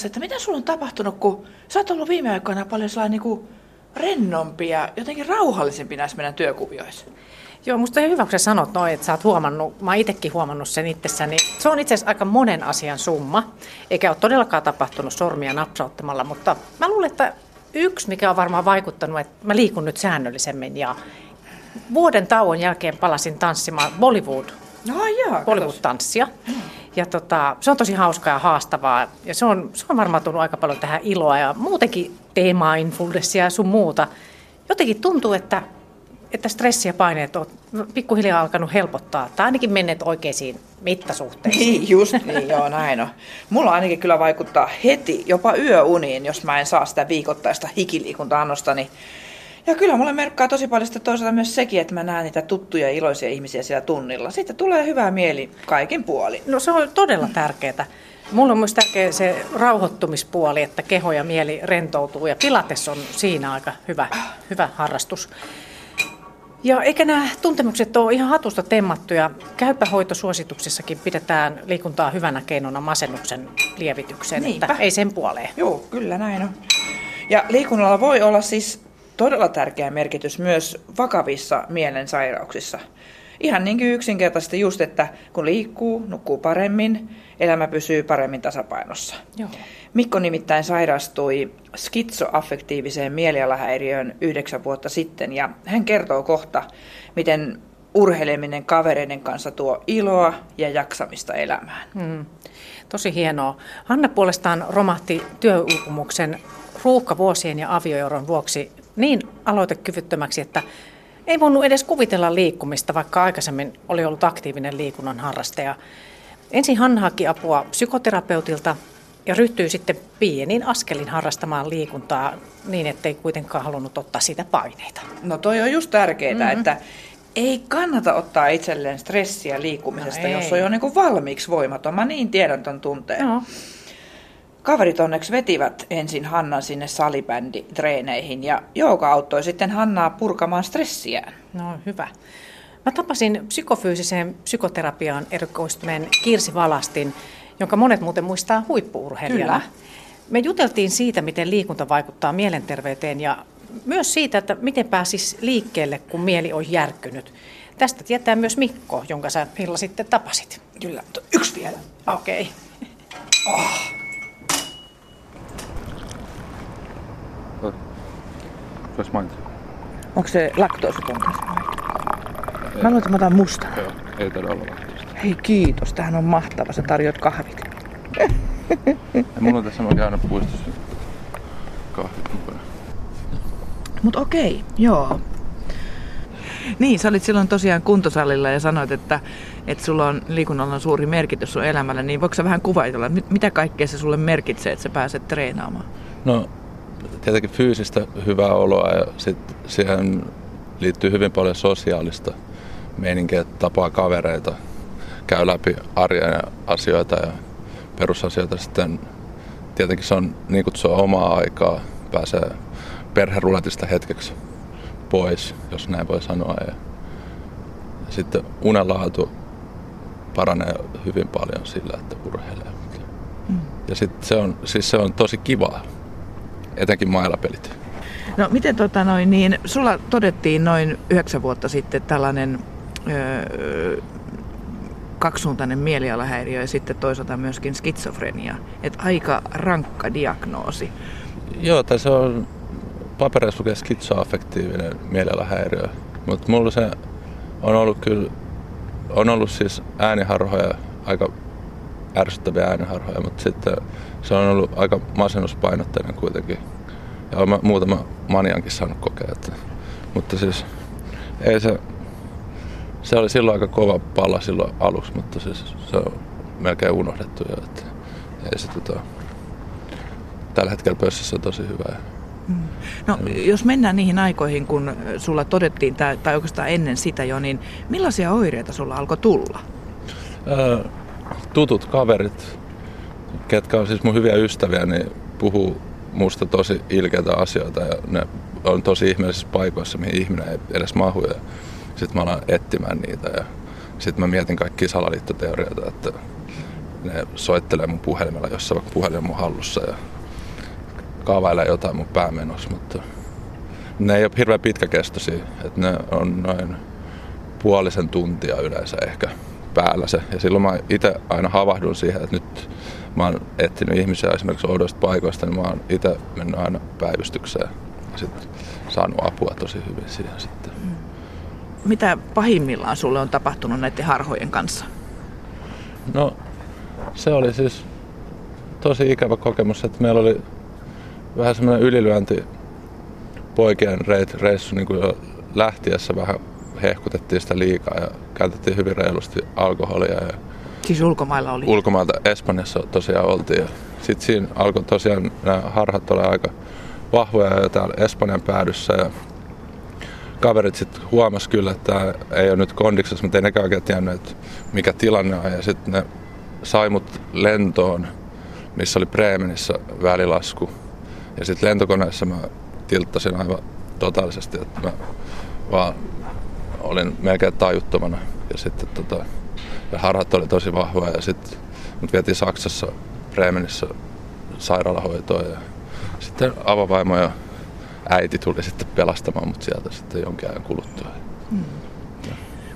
tässä, että mitä sulla on tapahtunut, kun sä oot ollut viime aikoina paljon sellainen niin kuin rennompi ja jotenkin rauhallisempi näissä meidän työkuvioissa. Joo, musta on hyvä, kun sä sanot noin, että sä oot huomannut, mä oon itsekin huomannut sen itsessäni. Se on itse asiassa aika monen asian summa, eikä ole todellakaan tapahtunut sormia napsauttamalla, mutta mä luulen, että yksi, mikä on varmaan vaikuttanut, että mä liikun nyt säännöllisemmin ja vuoden tauon jälkeen palasin tanssimaan Bollywood No joo, Bollywood-tanssia. Ja tota, se on tosi hauskaa ja haastavaa. Ja se on, se on varmaan tullut aika paljon tähän iloa ja muutenkin mindfulnessia ja sun muuta. Jotenkin tuntuu, että, että stressi ja paineet on pikkuhiljaa alkanut helpottaa. Tai ainakin menneet oikeisiin mittasuhteisiin. Niin, just niin, joo, näin on. Mulla ainakin kyllä vaikuttaa heti, jopa yöuniin, jos mä en saa sitä viikoittaista hikiliikunta-annosta, niin ja kyllä mulle merkkaa tosi paljon sitä toisaalta myös sekin, että mä näen niitä tuttuja iloisia ihmisiä siellä tunnilla. Sitten tulee hyvää mieli kaikin puolin. No se on todella tärkeää. Mulla on myös tärkeä se rauhoittumispuoli, että keho ja mieli rentoutuu ja pilates on siinä aika hyvä, hyvä harrastus. Ja eikä nämä tuntemukset ole ihan hatusta temmattuja. Käypähoitosuosituksissakin pidetään liikuntaa hyvänä keinona masennuksen lievitykseen, Niinpä. että ei sen puoleen. Joo, kyllä näin on. Ja liikunnalla voi olla siis todella tärkeä merkitys myös vakavissa mielensairauksissa. Ihan niin kuin yksinkertaisesti just, että kun liikkuu, nukkuu paremmin, elämä pysyy paremmin tasapainossa. Joo. Mikko nimittäin sairastui skitsoaffektiiviseen mielialahäiriöön yhdeksän vuotta sitten ja hän kertoo kohta, miten urheileminen kavereiden kanssa tuo iloa ja jaksamista elämään. Hmm. Tosi hienoa. Hanna puolestaan romahti työuupumuksen ruuhkavuosien ja avioeron vuoksi niin aloitekyvyttömäksi, että ei voinut edes kuvitella liikkumista, vaikka aikaisemmin oli ollut aktiivinen liikunnan harrastaja. Ensin Hanna haki apua psykoterapeutilta ja ryhtyi sitten pienin askelin harrastamaan liikuntaa niin, ettei kuitenkaan halunnut ottaa siitä paineita. No toi on just tärkeää, mm-hmm. että ei kannata ottaa itselleen stressiä liikkumisesta, no jos on jo niin kuin valmiiksi voimaton. Mä niin tiedän ton tunteen. No. Kaverit onneksi vetivät ensin Hannan sinne salibänditreeneihin ja Jouka auttoi sitten Hannaa purkamaan stressiään. No hyvä. Mä tapasin psykofyysiseen psykoterapiaan erikoistuneen Kirsi Valastin, jonka monet muuten muistaa huippuurheilijana. Kyllä. Me juteltiin siitä, miten liikunta vaikuttaa mielenterveyteen ja myös siitä, että miten pääsis liikkeelle, kun mieli on järkkynyt. Tästä tietää myös Mikko, jonka sä Hilla sitten tapasit. Kyllä, yksi vielä. Okei. Okay. Oh. Jos mainitsin. Onko se laktoositon Mä luulen, että mä otan musta. Joo, ei tarvitse olla laktoosta. Hei kiitos, tähän on mahtava. Sä tarjoat kahvit. ja mulla on tässä aina puistossa kahvit mukana. Mut okei, joo. Niin, sä olit silloin tosiaan kuntosalilla ja sanoit, että, että sulla on liikunnalla on suuri merkitys sun elämällä, niin voiko sä vähän kuvaitella, mitä kaikkea se sulle merkitsee, että sä pääset treenaamaan? No tietenkin fyysistä hyvää oloa ja sit siihen liittyy hyvin paljon sosiaalista meininkiä, tapaa kavereita, käy läpi arjen asioita ja perusasioita. Sitten tietenkin se on niin kutsua omaa aikaa, pääsee perheruletista hetkeksi pois, jos näin voi sanoa. Ja sitten unenlaatu paranee hyvin paljon sillä, että urheilee. Mm. Ja sitten se on, siis se on tosi kivaa etenkin mailapelit. No miten tota noin, niin sulla todettiin noin yhdeksän vuotta sitten tällainen öö, kaksisuuntainen mielialahäiriö ja sitten toisaalta myöskin skitsofrenia. Että aika rankka diagnoosi. Joo, tai se on papereissa lukee skitsoaffektiivinen mielialahäiriö. Mutta mulla se on ollut kyllä, on ollut siis ääniharhoja, aika ärsyttäviä ääniharhoja, mutta sitten se on ollut aika masennuspainotteinen kuitenkin. Ja olen muutama maniankin saanut kokea. Että, mutta siis ei se, se oli silloin aika kova pala silloin aluksi, mutta siis se on melkein unohdettu jo. Että ei se tota, tällä hetkellä pössissä on tosi hyvä. Mm. No, jos mennään niihin aikoihin, kun sulla todettiin, tai, tai oikeastaan ennen sitä jo, niin millaisia oireita sulla alkoi tulla? Ää, tutut kaverit, ketkä on siis mun hyviä ystäviä, niin puhuu musta tosi ilkeitä asioita ja ne on tosi ihmeellisissä paikoissa, mihin ihminen ei edes mahu. Ja sitten mä alan etsimään niitä ja sitten mä mietin kaikkia salaliittoteorioita, että ne soittelee mun puhelimella, jossa vaikka puhelin on mun hallussa ja kaavailee jotain mun päämenossa, mutta ne ei ole hirveän pitkäkestoisia, että ne on noin puolisen tuntia yleensä ehkä päällä se. Ja silloin mä itse aina havahdun siihen, että nyt mä oon etsinyt ihmisiä esimerkiksi oudoista paikoista, niin mä oon itse mennyt aina päivystykseen ja sitten saanut apua tosi hyvin siihen sitten. Mitä pahimmillaan sulle on tapahtunut näiden harhojen kanssa? No se oli siis tosi ikävä kokemus, että meillä oli vähän semmoinen ylilyönti poikien reissu niin kuin jo lähtiessä vähän hehkutettiin sitä liikaa ja käytettiin hyvin reilusti alkoholia. Ja siis ulkomailla oli? Ulkomailta Espanjassa tosiaan oltiin. Sitten siinä alkoi tosiaan nämä harhat olla aika vahvoja jo täällä Espanjan päädyssä. Ja kaverit sitten huomas kyllä, että tämä ei ole nyt kondiksessa, mutta ei nekään oikein tiennyt, että mikä tilanne on. Ja sitten ne sai mut lentoon, missä oli Bremenissä välilasku. Ja sitten lentokoneessa mä tilttasin aivan totaalisesti, että mä vaan olin melkein tajuttomana. Ja sitten tota, ja harhat oli tosi vahvoja ja sitten mut vietiin Saksassa Bremenissä sairaalahoitoon ja sitten avavaimo ja äiti tuli sitten pelastamaan mut sieltä sitten jonkin ajan kuluttua. Hmm.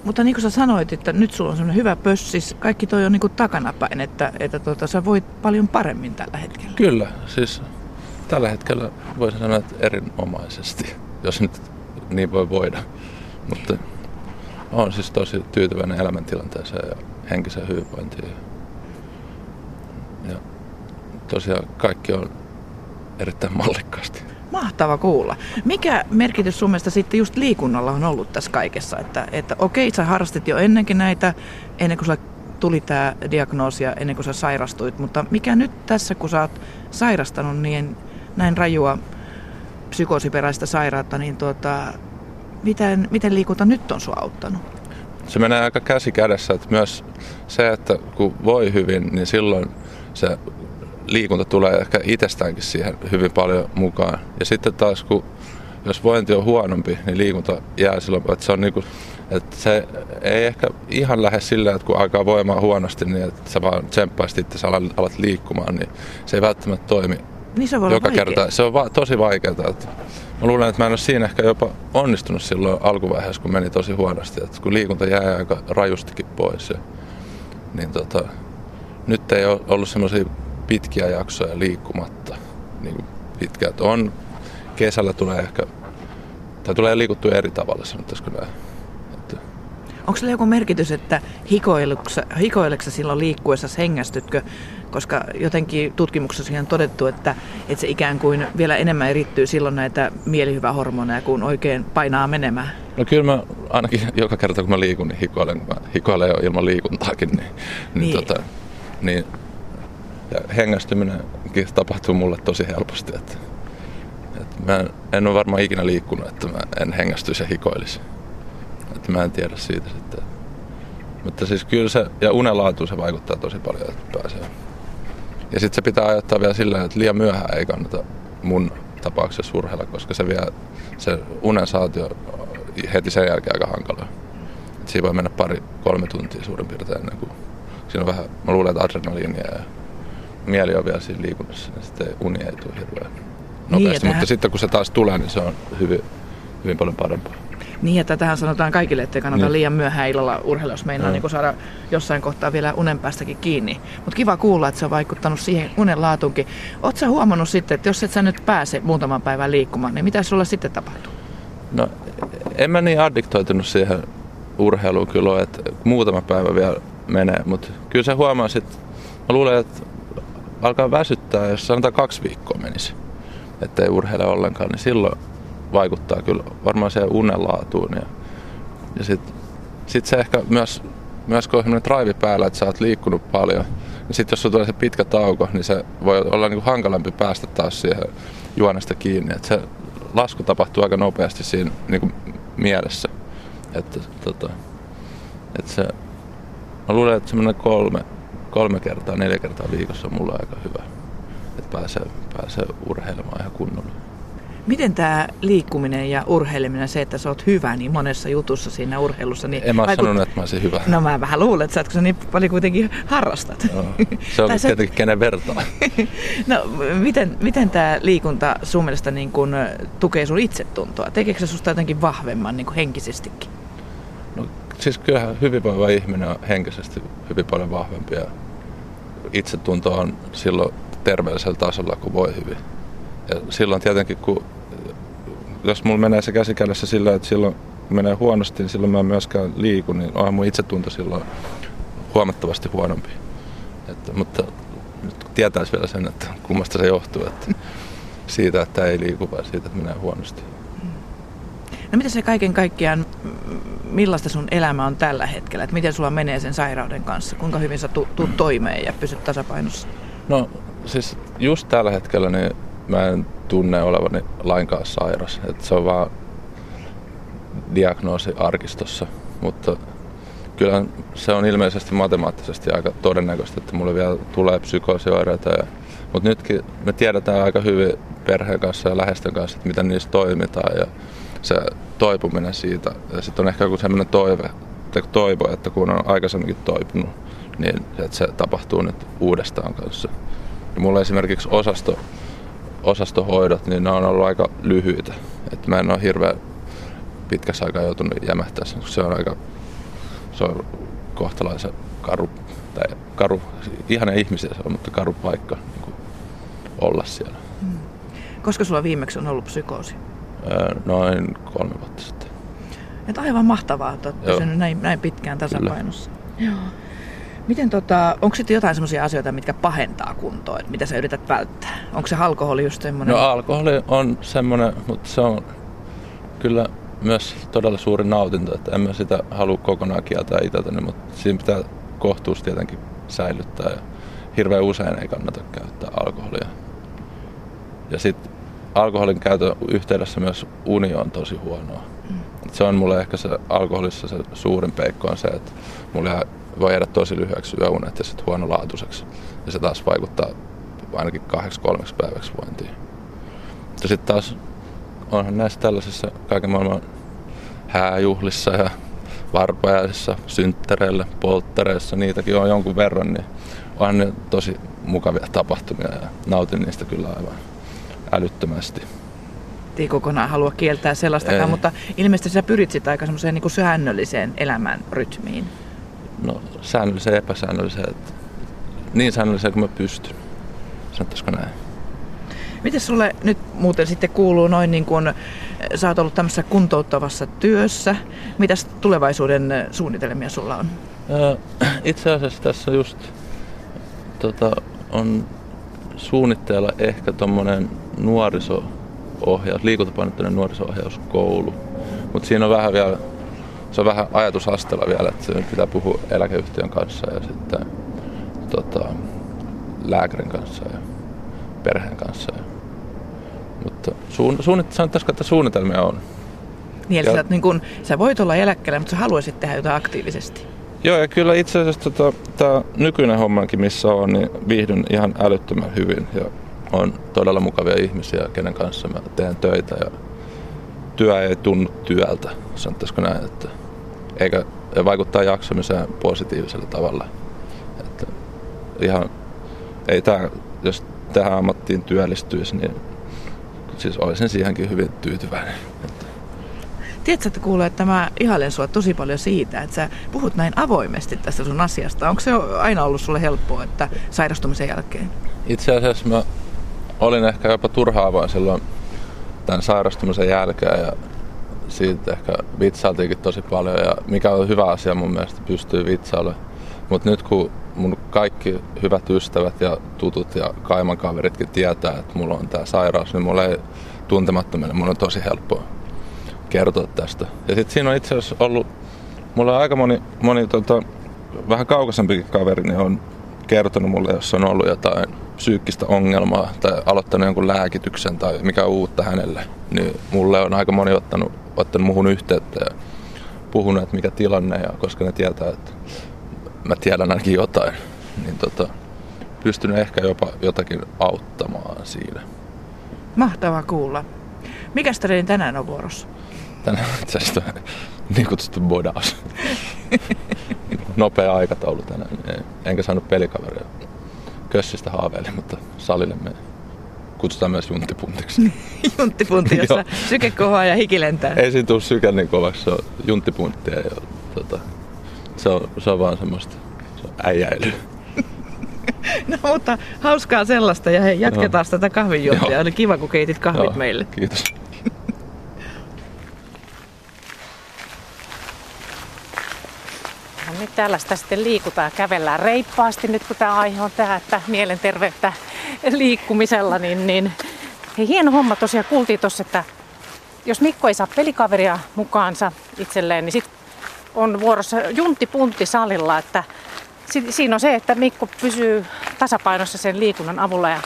Mutta niin kuin sä sanoit, että nyt sulla on semmoinen hyvä pössis, kaikki toi on niin kuin takanapäin, että, että tuota, sä voit paljon paremmin tällä hetkellä. Kyllä, siis tällä hetkellä voisin sanoa, että erinomaisesti, jos nyt niin voi voida. Mutta olen siis tosi tyytyväinen elämäntilanteeseen ja henkiseen hyvinvointiin. Ja tosiaan kaikki on erittäin mallikkaasti. Mahtava kuulla. Mikä merkitys sun mielestä sitten just liikunnalla on ollut tässä kaikessa? Että, että okei, sä harrastit jo ennenkin näitä, ennen kuin sulla tuli tämä diagnoosia, ennen kuin sä sairastuit, mutta mikä nyt tässä, kun sä oot sairastanut niin näin rajua psykoosiperäistä sairautta, niin tuota, miten, miten liikunta nyt on sua auttanut? Se menee aika käsi kädessä, että myös se, että kun voi hyvin, niin silloin se liikunta tulee ehkä itsestäänkin siihen hyvin paljon mukaan. Ja sitten taas, kun jos vointi on huonompi, niin liikunta jää silloin, että se on niinku, että se ei ehkä ihan lähde silleen, että kun alkaa voimaa huonosti, niin että sä vaan tsemppaisit itse alat, alat liikkumaan, niin se ei välttämättä toimi niin se voi joka kerta. Se on va- tosi vaikeaa. Että mä luulen, että mä en ole siinä ehkä jopa onnistunut silloin alkuvaiheessa, kun meni tosi huonosti. Että kun liikunta jää aika rajustikin pois. Ja, niin tota, nyt ei ole ollut semmoisia pitkiä jaksoja liikkumatta. Niin pitkä, että on, kesällä tulee ehkä, tai tulee liikuttua eri tavalla, sanottaisiko näin. Onko sillä joku merkitys, että hikoileksä silloin liikkuessa hengästytkö? Koska jotenkin tutkimuksessa on todettu, että, että se ikään kuin vielä enemmän erittyy silloin näitä mielihyvähormoneja, kun oikein painaa menemään. No kyllä mä ainakin joka kerta kun mä liikun, niin hikoilen. Mä hikoilen jo ilman liikuntaakin. Niin, niin, niin. Tota, niin ja hengästyminen tapahtuu mulle tosi helposti. Että, että mä en, en ole varmaan ikinä liikkunut, että mä en hengästyisi ja hikoilisi että mä en tiedä siitä sitten. Mutta siis kyllä se, ja unenlaatu se vaikuttaa tosi paljon, että pääsee. Ja sitten se pitää ajattaa vielä sillä että liian myöhään ei kannata mun tapauksessa urheilla, koska se vie se unen saatio heti sen jälkeen aika hankalaa. Et siinä voi mennä pari, kolme tuntia suurin piirtein ennen kuin siinä on vähän, mä luulen, että adrenaliinia ja mieli on vielä siinä liikunnassa, niin sitten uni ei tule hirveän nopeasti. Niin, mutta sitten kun se taas tulee, niin se on hyvin, hyvin paljon parempaa. Niin, että tähän sanotaan kaikille, että ei kannata niin. liian myöhään illalla urheilla, jos meinaa niin saada jossain kohtaa vielä unen päästäkin kiinni. Mutta kiva kuulla, että se on vaikuttanut siihen unen laatuunkin. Oletko huomannut sitten, että jos et sä nyt pääse muutaman päivän liikkumaan, niin mitä sulla sitten tapahtuu? No, en mä niin addiktoitunut siihen urheiluun kyllä että muutama päivä vielä menee, mutta kyllä se huomaa sitten, mä luulen, että alkaa väsyttää, jos sanotaan kaksi viikkoa menisi, ettei urheile ollenkaan, niin silloin vaikuttaa kyllä varmaan siihen unenlaatuun. Ja, ja sitten sit se ehkä myös, myös kun on sellainen drive päällä, että sä oot liikkunut paljon, niin sitten jos sulla tulee se pitkä tauko, niin se voi olla niin kuin hankalampi päästä taas siihen juonesta kiinni. Et se lasku tapahtuu aika nopeasti siinä niin kuin mielessä. Että, tota, että se, mä luulen, että semmoinen kolme, kolme kertaa, neljä kertaa viikossa on mulle aika hyvä. Että pääsee, pääsee urheilemaan ihan kunnolla. Miten tämä liikkuminen ja urheileminen, se, että sä oot hyvä niin monessa jutussa siinä urheilussa, niin En mä vaikut... sanonut, että mä olisin hyvä. No mä vähän luulen, että sä, kun sä niin paljon kuitenkin harrastat. No, se on sä... tietenkin kenen vertaa. no miten, miten tämä liikunta sun mielestä niin kun, tukee sun itsetuntoa? Tekeekö se susta jotenkin vahvemman niin henkisestikin? No siis kyllähän hyvinvoiva ihminen on henkisesti hyvin paljon vahvempi ja itsetunto on silloin terveellisellä tasolla, kun voi hyvin. Ja silloin tietenkin, kun jos mulla menee se käsikädessä sillä, että silloin menee huonosti, niin silloin mä en myöskään liiku, niin onhan mun itsetunto silloin huomattavasti huonompi. Että, mutta nyt tietäisi vielä sen, että kummasta se johtuu, että siitä, että ei liiku vai siitä, että menee huonosti. No mitä se kaiken kaikkiaan, millaista sun elämä on tällä hetkellä? Että miten sulla menee sen sairauden kanssa? Kuinka hyvin sä tuut toimeen ja pysyt tasapainossa? No siis just tällä hetkellä niin mä en tunne olevani lainkaan sairas. Et se on vaan diagnoosi arkistossa, mutta kyllä se on ilmeisesti matemaattisesti aika todennäköistä, että mulle vielä tulee psykoosioireita. Ja, mutta nytkin me tiedetään aika hyvin perheen kanssa ja läheisten kanssa, että miten niissä toimitaan ja se toipuminen siitä. Ja sitten on ehkä joku sellainen toive, toivo, että kun on aikaisemminkin toipunut, niin että se tapahtuu nyt uudestaan kanssa. Ja mulla esimerkiksi osasto, osastohoidot, niin ne on ollut aika lyhyitä. Että mä en ole hirveän pitkässä aikaa joutunut jämähtää sen, se on aika se on kohtalaisen karu, tai karu, ihana ihmisiä se on, mutta karu paikka niin kuin olla siellä. Hmm. Koska sulla viimeksi on ollut psykoosi? Öö, noin kolme vuotta sitten. Että aivan mahtavaa, että olet pysynyt näin, näin pitkään tasapainossa. Kyllä. Joo. Miten tota, onko sitten jotain sellaisia asioita, mitkä pahentaa kuntoa, että mitä sä yrität välttää? Onko se alkoholi just semmoinen? No alkoholi on semmoinen, mutta se on kyllä myös todella suuri nautinto, että en mä sitä halua kokonaan kieltää itseltäni, mutta siinä pitää kohtuus tietenkin säilyttää ja hirveän usein ei kannata käyttää alkoholia. Ja sitten alkoholin käytön yhteydessä myös uni on tosi huonoa. Mm. Se on mulle ehkä se alkoholissa se suurin peikko on se, että mulle voi jäädä tosi lyhyeksi yöunet ja sitten huonolaatuiseksi. Ja se taas vaikuttaa ainakin kahdeksi kolmeksi päiväksi vointiin. Ja sitten taas onhan näissä tällaisissa kaiken maailman hääjuhlissa ja varpajaisissa, synttereillä, polttereissa, niitäkin on jonkun verran, niin onhan ne tosi mukavia tapahtumia ja nautin niistä kyllä aivan älyttömästi. Ei kokonaan halua kieltää sellaistakaan, Ei. mutta ilmeisesti sä pyrit sitä aika semmoiseen niin säännölliseen elämän rytmiin. No säännölliseen epäsäännölliseen, että niin säännölliseen kuin mä pystyn. Sanottaisiko näin? Miten sulle nyt muuten sitten kuuluu noin niin kuin, eh, sä oot ollut tämmöisessä kuntouttavassa työssä. Mitäs tulevaisuuden eh, suunnitelmia sulla on? Itse asiassa tässä just tota, on suunnitteilla ehkä tuommoinen nuoriso-ohjaus, liikuntapainotteinen nuoriso-ohjauskoulu. Mutta siinä on vähän vielä, se on vähän ajatusasteella vielä, että pitää puhua eläkeyhtiön kanssa ja sitten tota, lääkärin kanssa ja perheen kanssa. Ja mutta suun, suunnit, sanottaisiko, että suunnitelmia on. Niin, eli ja, sä, niin kun, sä voit olla eläkkeellä, mutta sä haluaisit tehdä jotain aktiivisesti. Joo, ja kyllä itse asiassa tota, tämä nykyinen hommankin, missä on, niin viihdyn ihan älyttömän hyvin. Ja on todella mukavia ihmisiä, kenen kanssa mä teen töitä. Ja työ ei tunnu työltä, sanottaisiko näin, että eikä vaikuttaa jaksamiseen positiivisella tavalla. Että ihan, ei tää, jos tähän ammattiin työllistyisi, niin siis olisin siihenkin hyvin tyytyväinen. Tiedätkö, että kuulee, että mä ihailen sua tosi paljon siitä, että sä puhut näin avoimesti tästä sun asiasta. Onko se aina ollut sulle helppoa, että sairastumisen jälkeen? Itse asiassa mä olin ehkä jopa turhaavaa silloin tämän sairastumisen jälkeen ja siitä ehkä vitsailtiinkin tosi paljon ja mikä on hyvä asia mun mielestä pystyy vitsailemaan. Mutta nyt kun mun kaikki hyvät ystävät ja tutut ja kaiman kaveritkin tietää, että mulla on tämä sairaus, niin mulla ei tuntemattomille, mun on tosi helppoa kertoa tästä. Ja sitten siinä on itse asiassa ollut, mulla on aika moni, moni tota, vähän kaukaisempikin kaveri, niin on kertonut mulle, jos on ollut jotain psyykkistä ongelmaa tai aloittanut jonkun lääkityksen tai mikä on uutta hänelle, niin mulle on aika moni ottanut, ottanut muhun yhteyttä ja puhunut, että mikä tilanne, ja koska ne tietää, että mä tiedän ainakin jotain, niin tota, pystyn ehkä jopa jotakin auttamaan siinä. Mahtavaa kuulla. Mikä treeni tänään on vuorossa? Tänään itse asiassa niin kutsuttu bodaus. Nopea aikataulu tänään. Enkä saanut pelikaveria. Kössistä haaveili, mutta salille me kutsutaan myös junttipuntiksi. junttipuntti, jossa syke kohoaa ja hiki lentää. Ei siinä tule syke niin kovaksi, se on junttipunttia. Ja, tota, se, on, se on vaan semmoista se on äijäilyä. No mutta hauskaa sellaista ja hei, jatketaan no. tätä kahvinjuontia. Oli kiva, kun keitit kahvit Joo, meille. Kiitos. Tällaista sitten liikutaan ja kävellään reippaasti. Nyt kun tämä aihe on tämä, että mielenterveyttä liikkumisella, niin, niin hei, hieno homma tosiaan. Kuultiin tuossa, että jos Mikko ei saa pelikaveria mukaansa itselleen, niin sitten on vuorossa juntti salilla, että siinä on se, että Mikko pysyy tasapainossa sen liikunnan avulla. Ja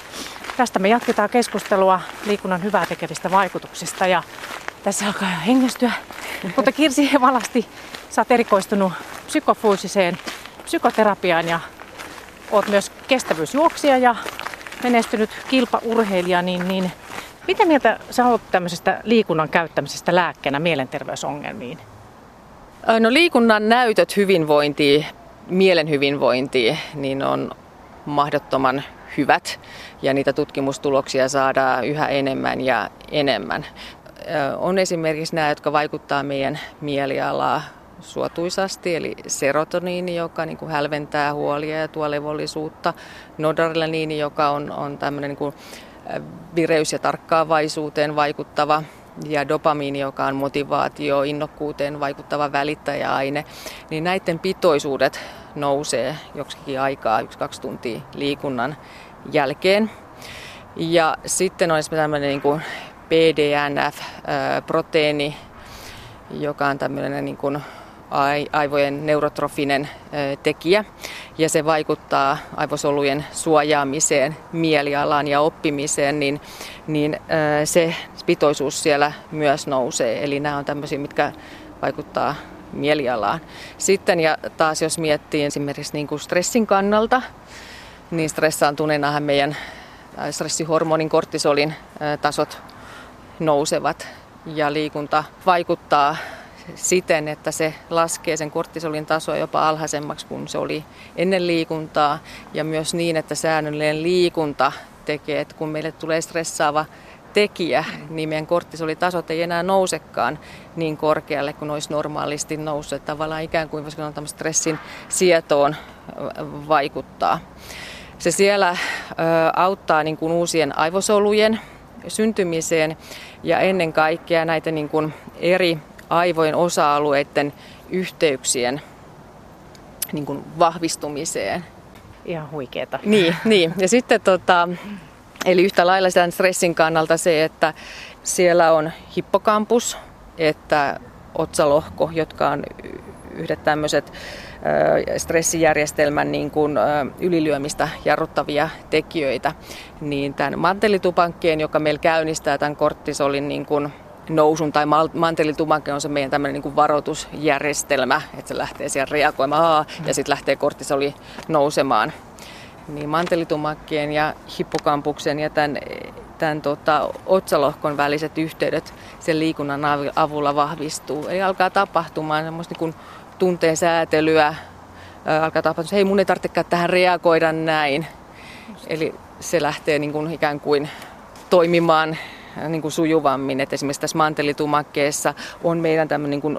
tästä me jatketaan keskustelua liikunnan hyvää tekevistä vaikutuksista. Ja tässä alkaa jo hengästyä. Mutta Kirsi Valasti, sä oot erikoistunut psykofyysiseen psykoterapiaan ja oot myös kestävyysjuoksija ja menestynyt kilpaurheilija, niin, niin mitä mieltä sä oot tämmöisestä liikunnan käyttämisestä lääkkeenä mielenterveysongelmiin? No liikunnan näytöt hyvinvointiin, mielen hyvinvointiin, niin on mahdottoman hyvät ja niitä tutkimustuloksia saadaan yhä enemmän ja enemmän. On esimerkiksi nämä, jotka vaikuttaa meidän mielialaa suotuisasti, eli serotoniini, joka niin kuin hälventää huolia ja tuo levollisuutta, noradrenaliini, joka on, on tämmöinen niin kuin vireys- ja tarkkaavaisuuteen vaikuttava, ja dopamiini, joka on motivaatio, innokkuuteen vaikuttava välittäjäaine, niin näiden pitoisuudet nousee joksikin aikaa, yksi-kaksi tuntia liikunnan jälkeen. Ja sitten on esimerkiksi tämmöinen niin kuin PDNF-proteiini, joka on tämmöinen niin kuin aivojen neurotrofinen tekijä ja se vaikuttaa aivosolujen suojaamiseen, mielialaan ja oppimiseen, niin, niin se pitoisuus siellä myös nousee. Eli nämä on tämmöisiä, mitkä vaikuttaa mielialaan. Sitten ja taas jos miettii esimerkiksi niin kuin stressin kannalta, niin stressaantuneenahan meidän stressihormonin kortisolin tasot nousevat ja liikunta vaikuttaa siten, että se laskee sen kortisolin tasoa jopa alhaisemmaksi kuin se oli ennen liikuntaa. Ja myös niin, että säännöllinen liikunta tekee, että kun meille tulee stressaava tekijä, niin meidän kortisolitasot ei enää nousekaan niin korkealle kuin olisi normaalisti noussut. Tavallaan ikään kuin voisiko sanoa stressin sietoon vaikuttaa. Se siellä auttaa niin kuin uusien aivosolujen syntymiseen ja ennen kaikkea näitä niin kuin eri aivojen osa-alueiden yhteyksien niin kuin vahvistumiseen. Ihan huikeeta. Niin, niin. ja sitten tota, eli yhtä lailla sen stressin kannalta se, että siellä on hippokampus, että otsalohko, jotka on yhdet tämmöiset stressijärjestelmän niin kuin, ylilyömistä jarruttavia tekijöitä, niin tämän mantelitupankkeen, joka meillä käynnistää tämän korttisolin niin kuin, nousun tai mantelitumakke on se meidän tämmöinen niin varoitusjärjestelmä, että se lähtee siellä reagoimaan ja sitten lähtee kortisoli nousemaan. Niin mantelitumakkeen ja hippokampuksen ja tämän, tämän tota, otsalohkon väliset yhteydet sen liikunnan avulla vahvistuu. Eli alkaa tapahtumaan semmoista niin tunteen säätelyä, alkaa tapahtua, että hei mun ei tarvitsekaan tähän reagoida näin. Eli se lähtee niin kuin ikään kuin toimimaan niin kuin sujuvammin. Et esimerkiksi tässä mantelitumakkeessa on meidän tämmöinen niin kuin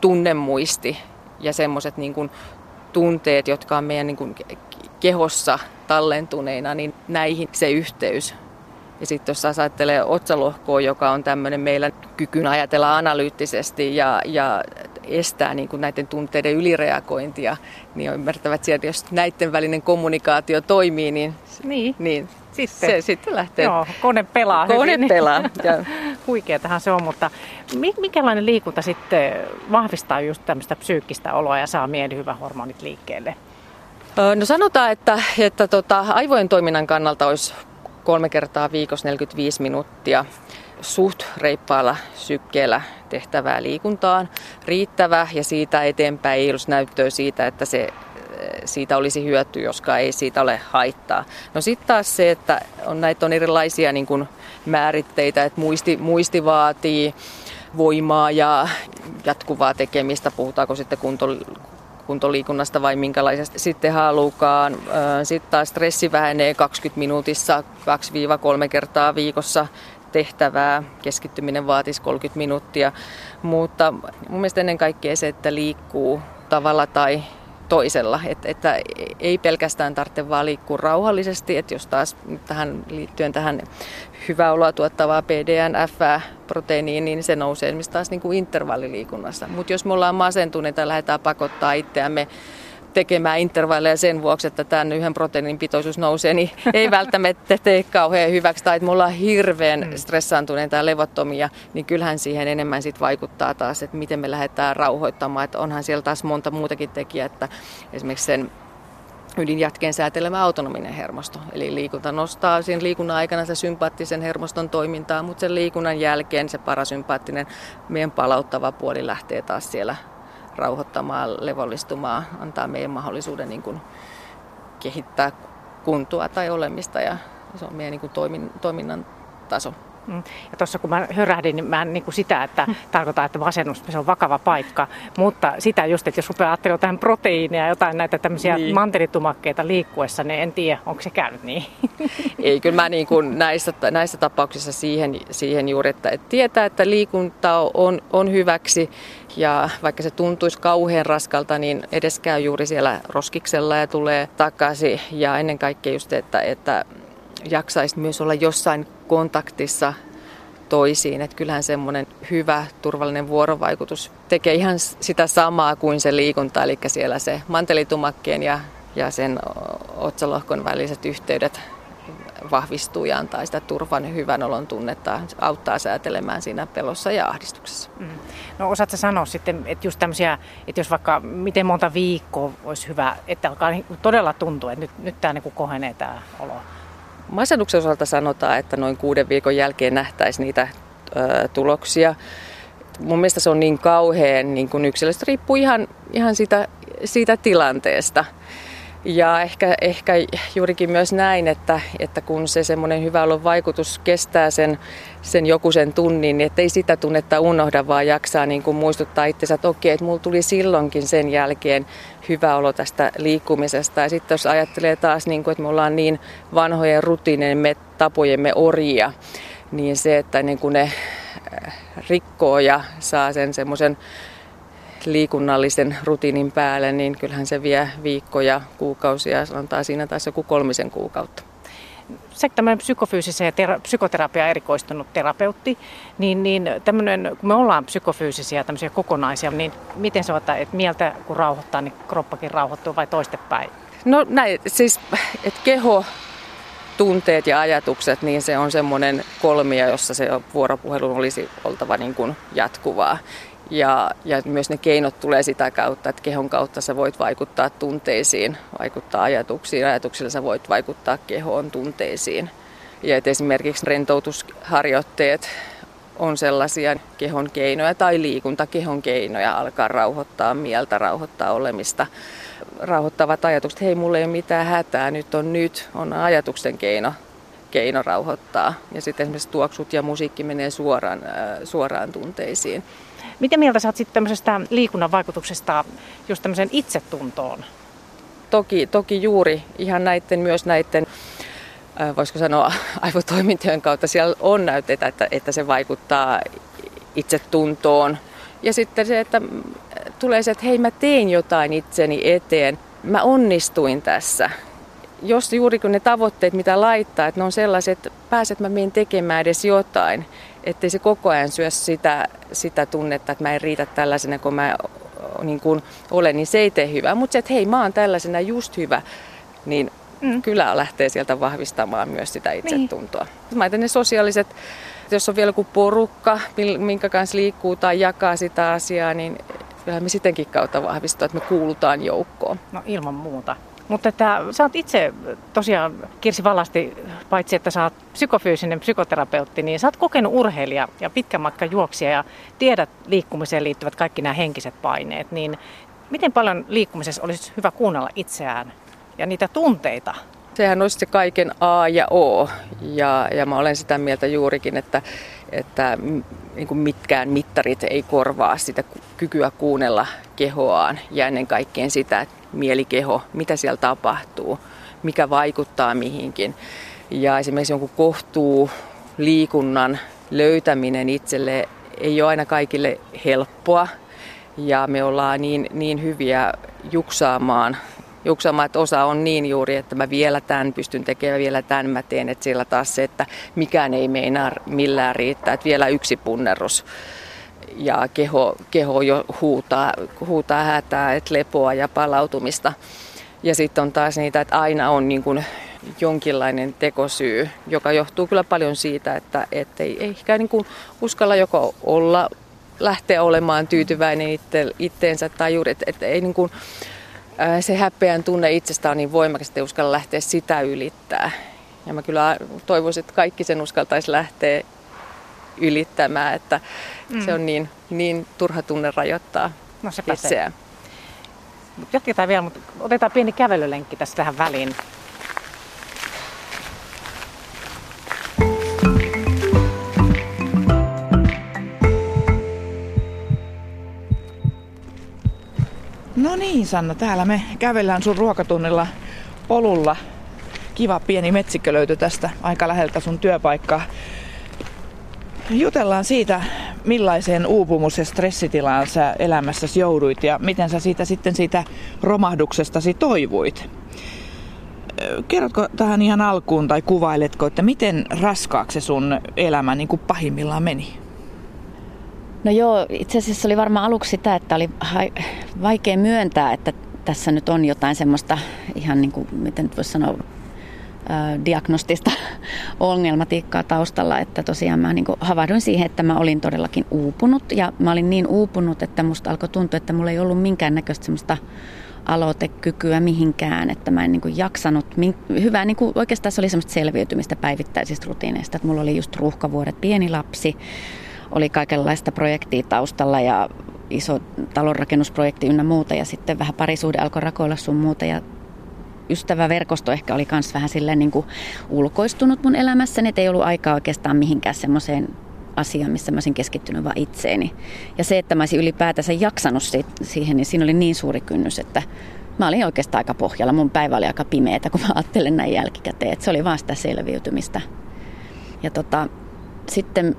tunnemuisti ja semmoiset niin kuin tunteet, jotka on meidän niin kuin kehossa tallentuneina, niin näihin se yhteys. Ja sitten jos ajattelee otsalohkoa, joka on tämmöinen meillä kykyn ajatella analyyttisesti ja, ja estää niin kuin näiden tunteiden ylireagointia, niin on ymmärtävät että jos näiden välinen kommunikaatio toimii, niin, niin. niin sitten, se sitten lähtee. Joo, kone pelaa Kone hyvin. pelaa. Huikeatahan se on, mutta mikälainen liikunta sitten vahvistaa just tämmöistä psyykkistä oloa ja saa hormonit liikkeelle? No sanotaan, että, että tota, aivojen toiminnan kannalta olisi kolme kertaa viikossa 45 minuuttia suht reippaalla sykkeellä tehtävää liikuntaan riittävä ja siitä eteenpäin ei olisi näyttöä siitä, että se siitä olisi hyöty, joskaan ei siitä ole haittaa. No sitten taas se, että on näitä on erilaisia niin kuin määritteitä, että muisti, muisti vaatii voimaa ja jatkuvaa tekemistä, puhutaanko sitten kunto, kuntoliikunnasta vai minkälaisesta sitten halukaan. Sitten taas stressi vähenee 20 minuutissa 2-3 kertaa viikossa tehtävää. Keskittyminen vaatisi 30 minuuttia. Mutta mun mielestä ennen kaikkea se, että liikkuu tavalla tai toisella. Että, että ei pelkästään tarvitse vaan liikkua rauhallisesti, että jos taas tähän liittyen tähän hyvää oloa tuottavaa PDNF-proteiiniin, niin se nousee esimerkiksi taas niin kuin intervalliliikunnassa. Mutta jos me ollaan masentuneita ja lähdetään pakottaa itseämme tekemään intervalleja sen vuoksi, että tämän yhden proteiinin pitoisuus nousee, niin ei välttämättä tee kauhean hyväksi. Tai että me ollaan hirveän mm. stressaantuneita ja levottomia, niin kyllähän siihen enemmän sit vaikuttaa taas, että miten me lähdetään rauhoittamaan. Että onhan siellä taas monta muutakin tekijää, että esimerkiksi sen ydinjätkeen säätelemä autonominen hermosto. Eli liikunta nostaa siinä liikunnan aikana se sympaattisen hermoston toimintaa, mutta sen liikunnan jälkeen se parasympaattinen meidän palauttava puoli lähtee taas siellä rauhoittamaan, levollistumaan, antaa meidän mahdollisuuden niin kuin kehittää kuntoa tai olemista ja se on meidän niin kuin toimin, toiminnan taso. Mm. Ja tuossa kun mä hörähdin, niin mä en niin kuin sitä, että tarkoittaa, että masennus se on vakava paikka, mutta sitä just, että jos rupeaa ajattelemaan jotain proteiineja, jotain näitä tämmöisiä niin. mantelitumakkeita liikkuessa, niin en tiedä, onko se käynyt niin. Ei, kyllä mä niin kuin näissä, näissä tapauksissa siihen, siihen juuri, että, että tietää, että liikunta on, on hyväksi ja vaikka se tuntuisi kauhean raskalta, niin edes käy juuri siellä roskiksella ja tulee takaisin. Ja ennen kaikkea just, että, että jaksaisi myös olla jossain kontaktissa toisiin. Että kyllähän semmoinen hyvä, turvallinen vuorovaikutus tekee ihan sitä samaa kuin se liikunta, eli siellä se mantelitumakkeen ja, ja sen otsalohkon väliset yhteydet vahvistuu ja antaa sitä turvan hyvän olon tunnetta, auttaa säätelemään siinä pelossa ja ahdistuksessa. Mm. No osaatko sanoa sitten, että just tämmöisiä, että jos vaikka miten monta viikkoa olisi hyvä, että alkaa todella tuntua, että nyt, nyt tämä niin kohenee tämä olo? Masennuksen osalta sanotaan, että noin kuuden viikon jälkeen nähtäisiin niitä ö, tuloksia. Mun mielestä se on niin kauhean niin kuin yksilöstä, riippuu ihan, ihan siitä, siitä tilanteesta. Ja ehkä, ehkä juurikin myös näin, että, että kun se semmoinen hyvä olon vaikutus kestää sen, sen joku sen tunnin, niin ettei sitä tunnetta unohda, vaan jaksaa niin kuin muistuttaa itsensä, että okei, että mulla tuli silloinkin sen jälkeen hyvä olo tästä liikkumisesta. Ja sitten jos ajattelee taas, niin kuin, että me ollaan niin vanhojen rutiinemme, tapojemme orjia, niin se, että niin kuin ne äh, rikkoo ja saa sen semmoisen liikunnallisen rutiinin päälle, niin kyllähän se vie viikkoja, kuukausia, sanotaan siinä taas joku kolmisen kuukautta. Sä tämmöinen psykofyysisen ja tera- psykoterapia erikoistunut terapeutti, niin, niin tämmöinen, kun me ollaan psykofyysisiä tämmöisiä kokonaisia, niin miten se on, että mieltä kun rauhoittaa, niin kroppakin rauhoittuu vai toistepäin? No näin, siis että keho, tunteet ja ajatukset, niin se on semmoinen kolmia, jossa se vuoropuhelu olisi oltava niin kuin jatkuvaa. Ja, ja myös ne keinot tulee sitä kautta, että kehon kautta sä voit vaikuttaa tunteisiin, vaikuttaa ajatuksiin, ajatuksilla sä voit vaikuttaa kehoon tunteisiin. Ja että esimerkiksi rentoutusharjoitteet on sellaisia kehon keinoja tai liikunta kehon keinoja alkaa rauhoittaa mieltä, rauhoittaa olemista. Rauhoittavat ajatukset, hei mulla ei ole mitään hätää, nyt on nyt, on ajatuksen keino, keino rauhoittaa. Ja sitten esimerkiksi tuoksut ja musiikki menee suoraan, äh, suoraan tunteisiin. Mitä mieltä sä oot sitten tämmöisestä liikunnan vaikutuksesta just tämmöiseen itsetuntoon? Toki, toki juuri ihan näiden, myös näiden voisiko sanoa aivotoimintojen kautta siellä on näytetä, että, että se vaikuttaa itsetuntoon. Ja sitten se, että tulee se, että hei mä tein jotain itseni eteen, mä onnistuin tässä. Jos juuri kun ne tavoitteet, mitä laittaa, että ne on sellaiset, että pääset mä menen tekemään edes jotain, ettei se koko ajan syö sitä, sitä tunnetta, että mä en riitä tällaisena kuin mä niin kuin olen, niin se ei tee hyvää. Mutta se, että hei mä oon tällaisena just hyvä, niin mm. kyllä lähtee sieltä vahvistamaan myös sitä itsetuntoa. Niin. Mä ne sosiaaliset, jos on vielä joku porukka, minkä kanssa liikkuu tai jakaa sitä asiaa, niin kyllähän me sittenkin kautta vahvistaa, että me kuulutaan joukkoon. No ilman muuta. Mutta että sä oot itse tosiaan, Kirsi Vallasti, paitsi että sä oot psykofyysinen psykoterapeutti, niin sä oot kokenut urheilija ja pitkän matkan juoksija ja tiedät liikkumiseen liittyvät kaikki nämä henkiset paineet. Niin Miten paljon liikkumisessa olisi hyvä kuunnella itseään ja niitä tunteita? Sehän olisi se kaiken A ja O. Ja, ja mä olen sitä mieltä juurikin, että, että niin kuin mitkään mittarit ei korvaa sitä kykyä kuunnella kehoaan ja ennen kaikkea sitä mielikeho, mitä siellä tapahtuu, mikä vaikuttaa mihinkin. Ja esimerkiksi jonkun kohtuu liikunnan löytäminen itselle ei ole aina kaikille helppoa. Ja me ollaan niin, niin hyviä juksaamaan, juksaamaan, että osa on niin juuri, että mä vielä tämän pystyn tekemään, vielä tämän mä teen. Että siellä taas se, että mikään ei meinaa millään riittää, että vielä yksi punnerus ja keho, keho jo huutaa, huutaa hätää, että lepoa ja palautumista. Ja sitten on taas niitä, että aina on niin kuin jonkinlainen tekosyy, joka johtuu kyllä paljon siitä, että, että ei ehkä niin kuin uskalla joko olla, lähteä olemaan tyytyväinen itse, itteensä tai juuri, että, että ei niin kuin, se häpeän tunne itsestä on niin voimakas, että ei uskalla lähteä sitä ylittää. Ja mä kyllä toivoisin, että kaikki sen uskaltaisi lähteä ylittämään, että mm. se on niin, niin turha tunne rajoittaa no, se itseään. Jatketaan vielä, mutta otetaan pieni kävelylenkki tässä tähän väliin. No niin Sanna, täällä me kävellään sun ruokatunnilla polulla. Kiva pieni metsikkö löytyi tästä aika läheltä sun työpaikkaa. Jutellaan siitä, millaiseen uupumus- ja stressitilaan sä elämässäsi jouduit ja miten sä siitä sitten siitä romahduksestasi toivuit. Kerrotko tähän ihan alkuun tai kuvailetko, että miten raskaaksi sun elämä niin kuin pahimmillaan meni? No joo, itse asiassa oli varmaan aluksi sitä, että oli vaikea myöntää, että tässä nyt on jotain semmoista ihan niin kuin, miten nyt voisi sanoa, diagnostista ongelmatiikkaa taustalla, että tosiaan mä niin havahduin siihen, että mä olin todellakin uupunut. Ja mä olin niin uupunut, että musta alkoi tuntua, että mulla ei ollut minkäännäköistä semmoista aloitekykyä mihinkään, että mä en niin jaksanut, hyvä, niin oikeastaan se oli semmoista selviytymistä päivittäisistä rutiineista, että mulla oli just ruuhkavuodet, pieni lapsi, oli kaikenlaista projektia taustalla ja iso talonrakennusprojekti ynnä muuta ja sitten vähän parisuhde alkoi rakoilla sun muuta ja ystäväverkosto ehkä oli myös vähän silleen niin kuin ulkoistunut mun elämässäni, että ei ollut aikaa oikeastaan mihinkään semmoiseen asiaan, missä mä olisin keskittynyt vaan itseeni. Ja se, että mä olisin ylipäätänsä jaksanut siihen, niin siinä oli niin suuri kynnys, että mä olin oikeastaan aika pohjalla. Mun päivä oli aika pimeätä, kun mä ajattelen näin jälkikäteen, että se oli vaan sitä selviytymistä. Ja tota, sitten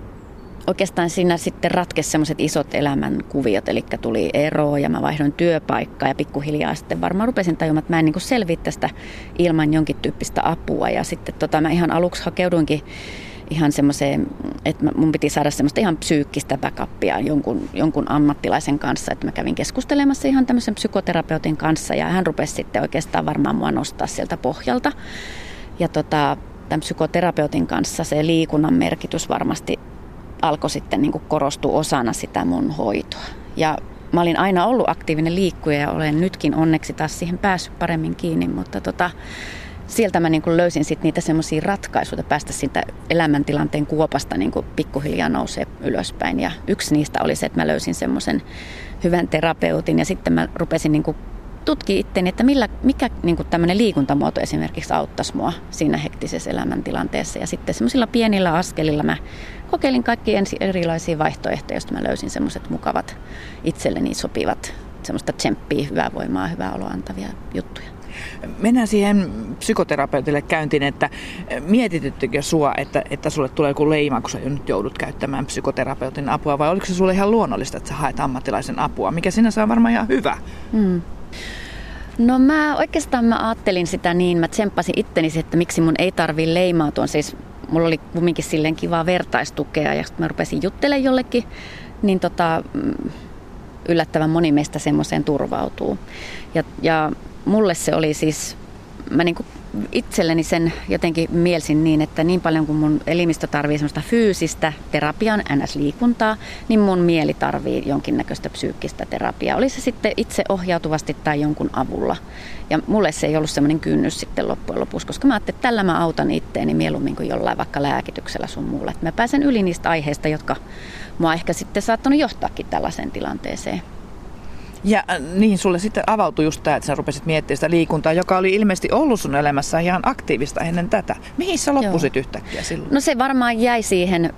oikeastaan siinä sitten ratkesi semmoiset isot elämänkuviot, eli tuli ero ja mä vaihdoin työpaikkaa ja pikkuhiljaa sitten varmaan rupesin tajumaan, että mä en niin selviä tästä ilman jonkin tyyppistä apua ja sitten tota, mä ihan aluksi hakeuduinkin ihan semmoiseen, että mun piti saada semmoista ihan psyykkistä backupia jonkun, jonkun ammattilaisen kanssa, että mä kävin keskustelemassa ihan tämmöisen psykoterapeutin kanssa ja hän rupesi sitten oikeastaan varmaan mua nostaa sieltä pohjalta. Ja tota, tämän psykoterapeutin kanssa se liikunnan merkitys varmasti alkoi sitten niin kuin korostua osana sitä mun hoitoa. Ja mä olin aina ollut aktiivinen liikkuja ja olen nytkin onneksi taas siihen päässyt paremmin kiinni, mutta tota, sieltä mä niin löysin sitten niitä semmoisia ratkaisuja päästä siitä elämäntilanteen kuopasta niin pikkuhiljaa nousee ylöspäin. Ja yksi niistä oli se, että mä löysin semmoisen hyvän terapeutin ja sitten mä rupesin niin tutki itteni, että millä, mikä niin tämmöinen liikuntamuoto esimerkiksi auttaisi mua siinä hektisessä elämäntilanteessa. Ja sitten semmoisilla pienillä askelilla mä kokeilin kaikki ensi erilaisia vaihtoehtoja, joista mä löysin semmoiset mukavat itselleni sopivat, semmoista tsemppiä, hyvää voimaa, hyvää oloa antavia juttuja. Mennään siihen psykoterapeutille käyntiin, että mietityttekö sua, että, että sulle tulee joku leima, kun sä nyt joudut käyttämään psykoterapeutin apua, vai oliko se sulle ihan luonnollista, että sä haet ammattilaisen apua, mikä sinänsä on varmaan ihan hyvä? Mm. No mä oikeastaan mä ajattelin sitä niin, mä tsemppasin itteni, että miksi mun ei tarvi leimautua. Siis mulla oli kumminkin silleen kivaa vertaistukea ja sitten mä rupesin juttelemaan jollekin, niin tota, mm, yllättävän moni meistä semmoiseen turvautuu. Ja, ja mulle se oli siis, mä niin itselleni sen jotenkin mielsin niin, että niin paljon kuin mun elimistö tarvii semmoista fyysistä terapian, ns-liikuntaa, niin mun mieli tarvii jonkinnäköistä psyykkistä terapiaa. Oli se sitten itse ohjautuvasti tai jonkun avulla. Ja mulle se ei ollut semmoinen kynnys sitten loppujen lopuksi, koska mä ajattelin, että tällä mä autan itteeni mieluummin kuin jollain vaikka lääkityksellä sun muulla. Mä pääsen yli niistä aiheista, jotka mua ehkä sitten saattanut johtaakin tällaiseen tilanteeseen. Ja äh, niin sulle sitten avautui just tämä, että sä rupesit miettimään sitä liikuntaa, joka oli ilmeisesti ollut sun elämässä ihan aktiivista ennen tätä. Mihin sä loppusit Joo. yhtäkkiä silloin? No se varmaan jäi siihen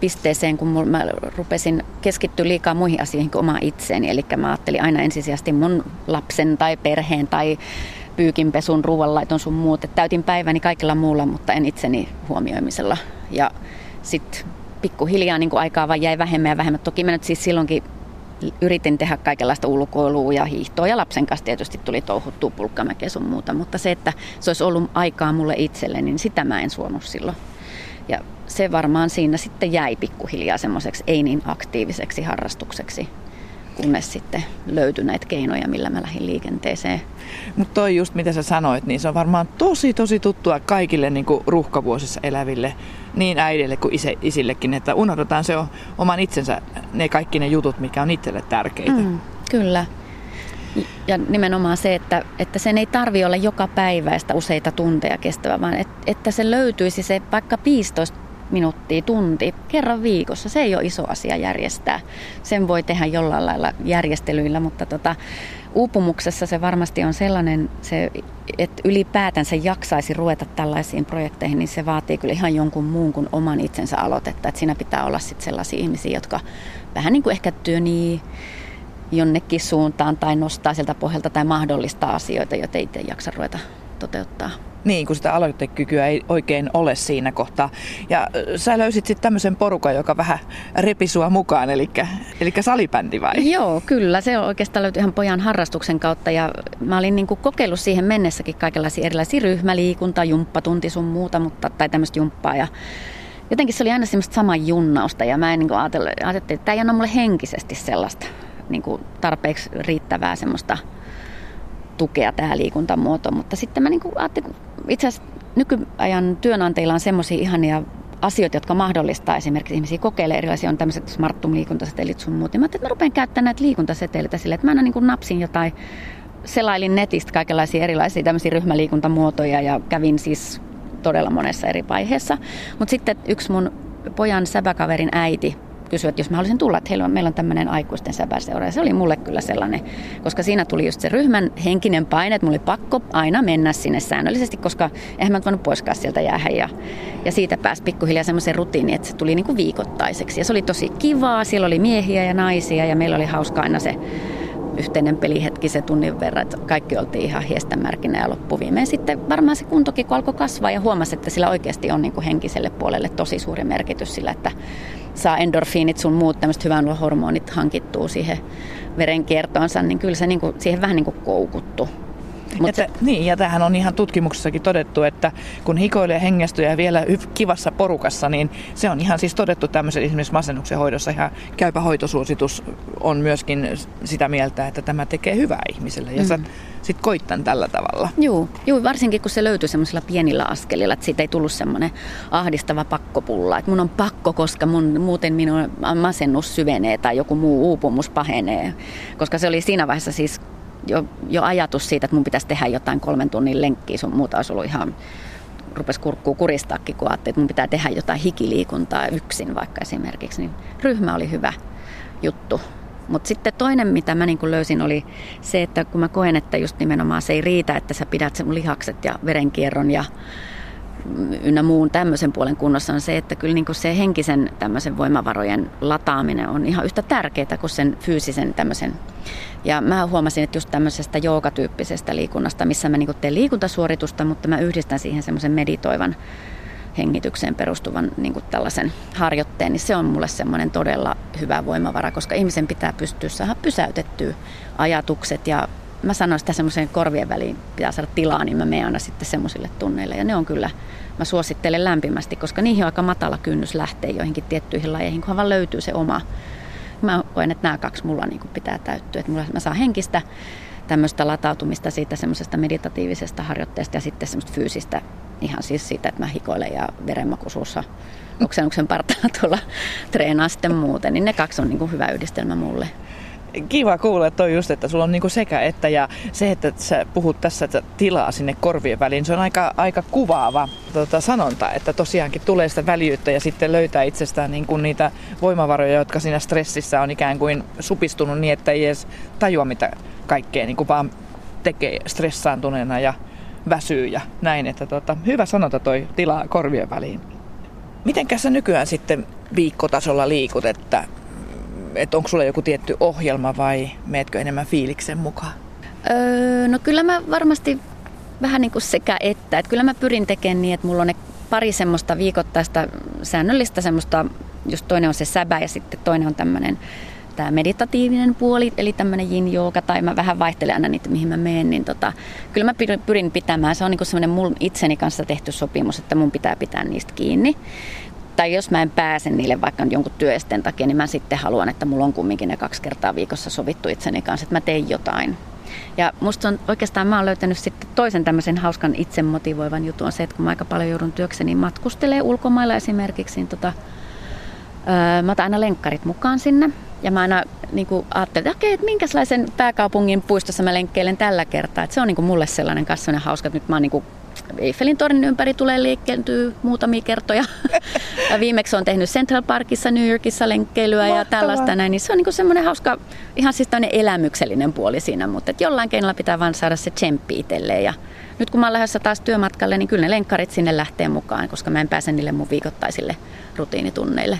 pisteeseen, kun mä rupesin keskittyä liikaa muihin asioihin kuin omaan itseeni. Eli mä ajattelin aina ensisijaisesti mun lapsen tai perheen tai pyykinpesun, ruoanlaiton sun muut. Et täytin päiväni kaikilla muulla, mutta en itseni huomioimisella. Ja sitten pikkuhiljaa niin aikaa vaan jäi vähemmän ja vähemmän. Toki mä nyt siis silloinkin yritin tehdä kaikenlaista ulkoilua ja hiihtoa ja lapsen kanssa tietysti tuli touhuttua pulkkamäkeä sun muuta, mutta se, että se olisi ollut aikaa mulle itselle, niin sitä mä en suonut silloin. Ja se varmaan siinä sitten jäi pikkuhiljaa semmoiseksi ei niin aktiiviseksi harrastukseksi, kunnes sitten löytyi näitä keinoja, millä mä lähdin liikenteeseen. Mutta toi just mitä sä sanoit, niin se on varmaan tosi tosi tuttua kaikille niin ruuhkavuosissa eläville, niin äidille kuin ise, isillekin, että unohdetaan se oman itsensä, ne kaikki ne jutut, mikä on itselle tärkeitä. Mm, kyllä. Ja nimenomaan se, että, että sen ei tarvi olla joka päiväistä useita tunteja kestävä, vaan et, että se löytyisi se vaikka 15 minuuttia, tunti, kerran viikossa. Se ei ole iso asia järjestää. Sen voi tehdä jollain lailla järjestelyillä, mutta tota, uupumuksessa se varmasti on sellainen, se, että ylipäätänsä jaksaisi ruveta tällaisiin projekteihin, niin se vaatii kyllä ihan jonkun muun kuin oman itsensä aloitetta. Että siinä pitää olla sitten sellaisia ihmisiä, jotka vähän niin kuin ehkä työnii jonnekin suuntaan tai nostaa sieltä pohjalta tai mahdollistaa asioita, joita itse jaksa ruveta toteuttaa. Niin, kun sitä aloitekykyä ei oikein ole siinä kohtaa. Ja sä löysit sitten tämmöisen porukan, joka vähän repi sua mukaan, eli, eli salibändi vai? Joo, kyllä. Se oikeastaan löytyi ihan pojan harrastuksen kautta ja mä olin niinku kokeillut siihen mennessäkin kaikenlaisia erilaisia ryhmäliikuntaa, jumppatunti sun muuta, mutta, tai tämmöistä jumppaa ja jotenkin se oli aina semmoista samaa junnausta ja mä en niin ajattelin, että tämä ei anna mulle henkisesti sellaista niin kuin tarpeeksi riittävää semmoista tukea tämä liikuntamuoto. Mutta sitten mä niin kuin ajattelin, itse asiassa nykyajan työnantajilla on semmoisia ihania asioita, jotka mahdollistaa esimerkiksi ihmisiä kokeilemaan erilaisia, on tämmöiset smarttum liikuntasetelit sun muut. Ja mä että mä rupean käyttämään näitä liikuntaseteleitä sille, että mä aina niin napsin jotain, selailin netistä kaikenlaisia erilaisia tämmöisiä ryhmäliikuntamuotoja ja kävin siis todella monessa eri vaiheessa. Mutta sitten yksi mun pojan säbäkaverin äiti kysyi, että jos mä haluaisin tulla, että heillä, meillä on tämmöinen aikuisten säbärseura. Ja se oli mulle kyllä sellainen, koska siinä tuli just se ryhmän henkinen paine, että mulla oli pakko aina mennä sinne säännöllisesti, koska eihän mä voinut poiskaan sieltä jäädä. Ja, ja siitä pääsi pikkuhiljaa semmoisen rutiini, että se tuli niin kuin viikoittaiseksi. Ja se oli tosi kivaa, siellä oli miehiä ja naisia ja meillä oli hauska aina se yhteinen pelihetki se tunnin verran, että kaikki oltiin ihan hiestämärkinä ja loppuviimeen sitten varmaan se kuntokin, kun alkoi kasvaa ja huomasi, että sillä oikeasti on niin kuin henkiselle puolelle tosi suuri merkitys sillä, että saa endorfiinit sun muut tämmöiset hyvän hormonit hankittuu siihen verenkiertoonsa, niin kyllä se niin kuin, siihen vähän niin kuin koukuttu. Mut ja, t- niin, ja tähän on ihan tutkimuksessakin todettu, että kun hikoilee hengästyy ja vielä kivassa porukassa, niin se on ihan siis todettu tämmöisen esimerkiksi masennuksen hoidossa. Ihan käypä hoitosuositus on myöskin sitä mieltä, että tämä tekee hyvää ihmiselle. Ja mm. sä sitten koittan tällä tavalla. Joo, joo, varsinkin kun se löytyy semmoisilla pienillä askelilla, että siitä ei tullut semmoinen ahdistava pakkopulla, että mun on pakko, koska mun, muuten minun masennus syvenee tai joku muu uupumus pahenee. Koska se oli siinä vaiheessa siis jo, jo ajatus siitä, että mun pitäisi tehdä jotain kolmen tunnin lenkkiä, sun muuta olisi ollut ihan rupesi kurkkuu kuristaakin, kun ajattelin, että mun pitää tehdä jotain hikiliikuntaa yksin vaikka esimerkiksi, niin ryhmä oli hyvä juttu. Mutta sitten toinen, mitä mä niin löysin, oli se, että kun mä koen, että just nimenomaan se ei riitä, että sä pidät sen lihakset ja verenkierron ja ynnä muun tämmöisen puolen kunnossa on se, että kyllä niin kuin se henkisen tämmöisen voimavarojen lataaminen on ihan yhtä tärkeää kuin sen fyysisen tämmöisen. Ja mä huomasin, että just tämmöisestä joogatyyppisestä liikunnasta, missä mä niin teen liikuntasuoritusta, mutta mä yhdistän siihen semmoisen meditoivan hengitykseen perustuvan niin kuin tällaisen harjoitteen, niin se on mulle semmoinen todella hyvä voimavara, koska ihmisen pitää pystyä saada pysäytettyä ajatukset ja mä sanoin sitä semmoiseen korvien väliin pitää saada tilaa, niin mä menen aina sitten semmoisille tunneille. Ja ne on kyllä, mä suosittelen lämpimästi, koska niihin on aika matala kynnys lähteä joihinkin tiettyihin lajeihin, kunhan vaan löytyy se oma. Mä koen, että nämä kaksi mulla niin pitää täyttyä. Että mulla, mä saan henkistä tämmöistä latautumista siitä semmoisesta meditatiivisesta harjoitteesta ja sitten semmoista fyysistä, ihan siis siitä, että mä hikoilen ja verenmakuisuussa oksennuksen partaalla tuolla treenaa sitten muuten, niin ne kaksi on niin kuin hyvä yhdistelmä mulle. Kiva kuulla toi just, että sulla on niinku sekä että ja se, että sä puhut tässä että tilaa sinne korvien väliin, se on aika, aika kuvaava tota, sanonta, että tosiaankin tulee sitä väljyyttä ja sitten löytää itsestään niinku niitä voimavaroja, jotka siinä stressissä on ikään kuin supistunut niin, että ei edes tajua mitä kaikkea niinku vaan tekee stressaantuneena ja väsyy ja näin. Että tota, hyvä sanota toi tilaa korvien väliin. Mitenkä sä nykyään sitten viikkotasolla liikut, että, että onko sulla joku tietty ohjelma vai meetkö enemmän fiiliksen mukaan? Öö, no kyllä mä varmasti vähän niin kuin sekä että. että kyllä mä pyrin tekemään niin, että mulla on ne pari semmoista viikoittaista säännöllistä semmoista, just toinen on se säbä ja sitten toinen on tämmöinen tämä meditatiivinen puoli, eli tämmöinen yin jooga, tai mä vähän vaihtelen aina niitä, mihin mä menen, niin tota, kyllä mä pyrin pitämään, se on niin semmoinen mun itseni kanssa tehty sopimus, että mun pitää pitää niistä kiinni. Tai jos mä en pääse niille vaikka jonkun työesteen takia, niin mä sitten haluan, että mulla on kumminkin ne kaksi kertaa viikossa sovittu itseni kanssa, että mä teen jotain. Ja musta on oikeastaan, mä oon löytänyt sitten toisen tämmöisen hauskan itsemotivoivan jutun on se, että kun mä aika paljon joudun työkseni matkustelee ulkomailla esimerkiksi, niin tota, öö, mä otan aina lenkkarit mukaan sinne. Ja mä aina niin kuin ajattelin, että okei, että minkälaisen pääkaupungin puistossa mä lenkkeilen tällä kertaa. Että se on niin kuin mulle sellainen kanssa hauska, että nyt mä oon niin kuin Eiffelin tornin ympäri tulee liikkeeltyä muutamia kertoja. ja viimeksi on tehnyt Central Parkissa New Yorkissa lenkkeilyä Mahtavaa. ja tällaista näin. Niin se on niin semmoinen hauska, ihan siis elämyksellinen puoli siinä, mutta että jollain keinolla pitää vaan saada se tsemppi itselleen. Ja nyt kun mä oon lähdössä taas työmatkalle, niin kyllä ne lenkkarit sinne lähtee mukaan, koska mä en pääse niille mun viikoittaisille rutiinitunneille.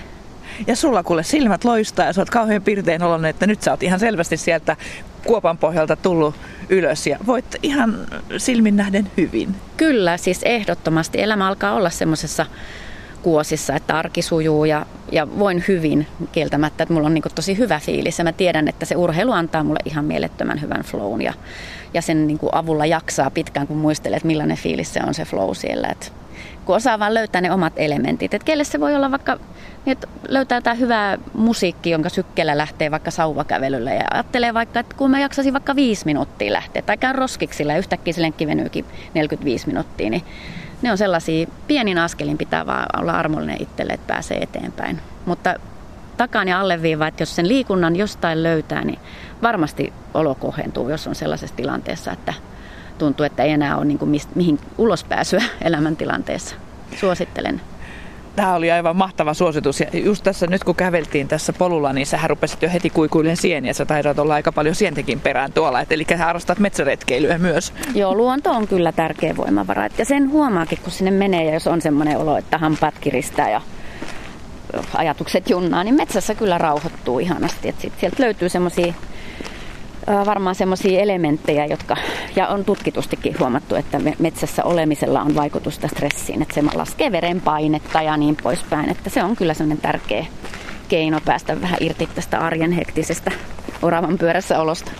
Ja sulla kuule silmät loistaa ja sä oot kauhean pirteen oloinen, että nyt sä oot ihan selvästi sieltä kuopan pohjalta tullut ylös ja voit ihan silmin nähden hyvin. Kyllä, siis ehdottomasti elämä alkaa olla semmoisessa kuosissa, että arki sujuu ja, ja voin hyvin kieltämättä, että mulla on niin tosi hyvä fiilis ja mä tiedän, että se urheilu antaa mulle ihan mielettömän hyvän flown ja, ja sen niin avulla jaksaa pitkään, kun muistelee, että millainen fiilis se on se flow siellä. Että kun osaa vaan löytää ne omat elementit. Että kelle se voi olla vaikka, niin että löytää jotain hyvää musiikki, jonka sykkeellä lähtee vaikka sauvakävelyllä ja ajattelee vaikka, että kun mä jaksasin vaikka viisi minuuttia lähteä tai käyn roskiksilla ja yhtäkkiä se lenkki venyykin 45 minuuttia, niin ne on sellaisia, pienin askelin pitää vaan olla armollinen itselle, että pääsee eteenpäin. Mutta takaan ja alleviiva, että jos sen liikunnan jostain löytää, niin varmasti olo kohentuu, jos on sellaisessa tilanteessa, että tuntuu, että ei enää ole niin kuin mihin ulospääsyä elämäntilanteessa. Suosittelen. Tämä oli aivan mahtava suositus. Ja just tässä nyt kun käveltiin tässä polulla, niin sähän rupesit jo heti kuikuilen sieniä. Sä taidat olla aika paljon sientekin perään tuolla. Et eli sä harrastat metsäretkeilyä myös. Joo, luonto on kyllä tärkeä voimavara. Ja sen huomaakin, kun sinne menee ja jos on semmoinen olo, että hampaat kiristää ja ajatukset junnaa, niin metsässä kyllä rauhoittuu ihanasti. Et sit sieltä löytyy semmoisia varmaan semmoisia elementtejä, jotka, ja on tutkitustikin huomattu, että metsässä olemisella on vaikutusta stressiin, että se laskee verenpainetta ja niin poispäin, että se on kyllä semmoinen tärkeä keino päästä vähän irti tästä arjen hektisestä oravan pyörässä olosta.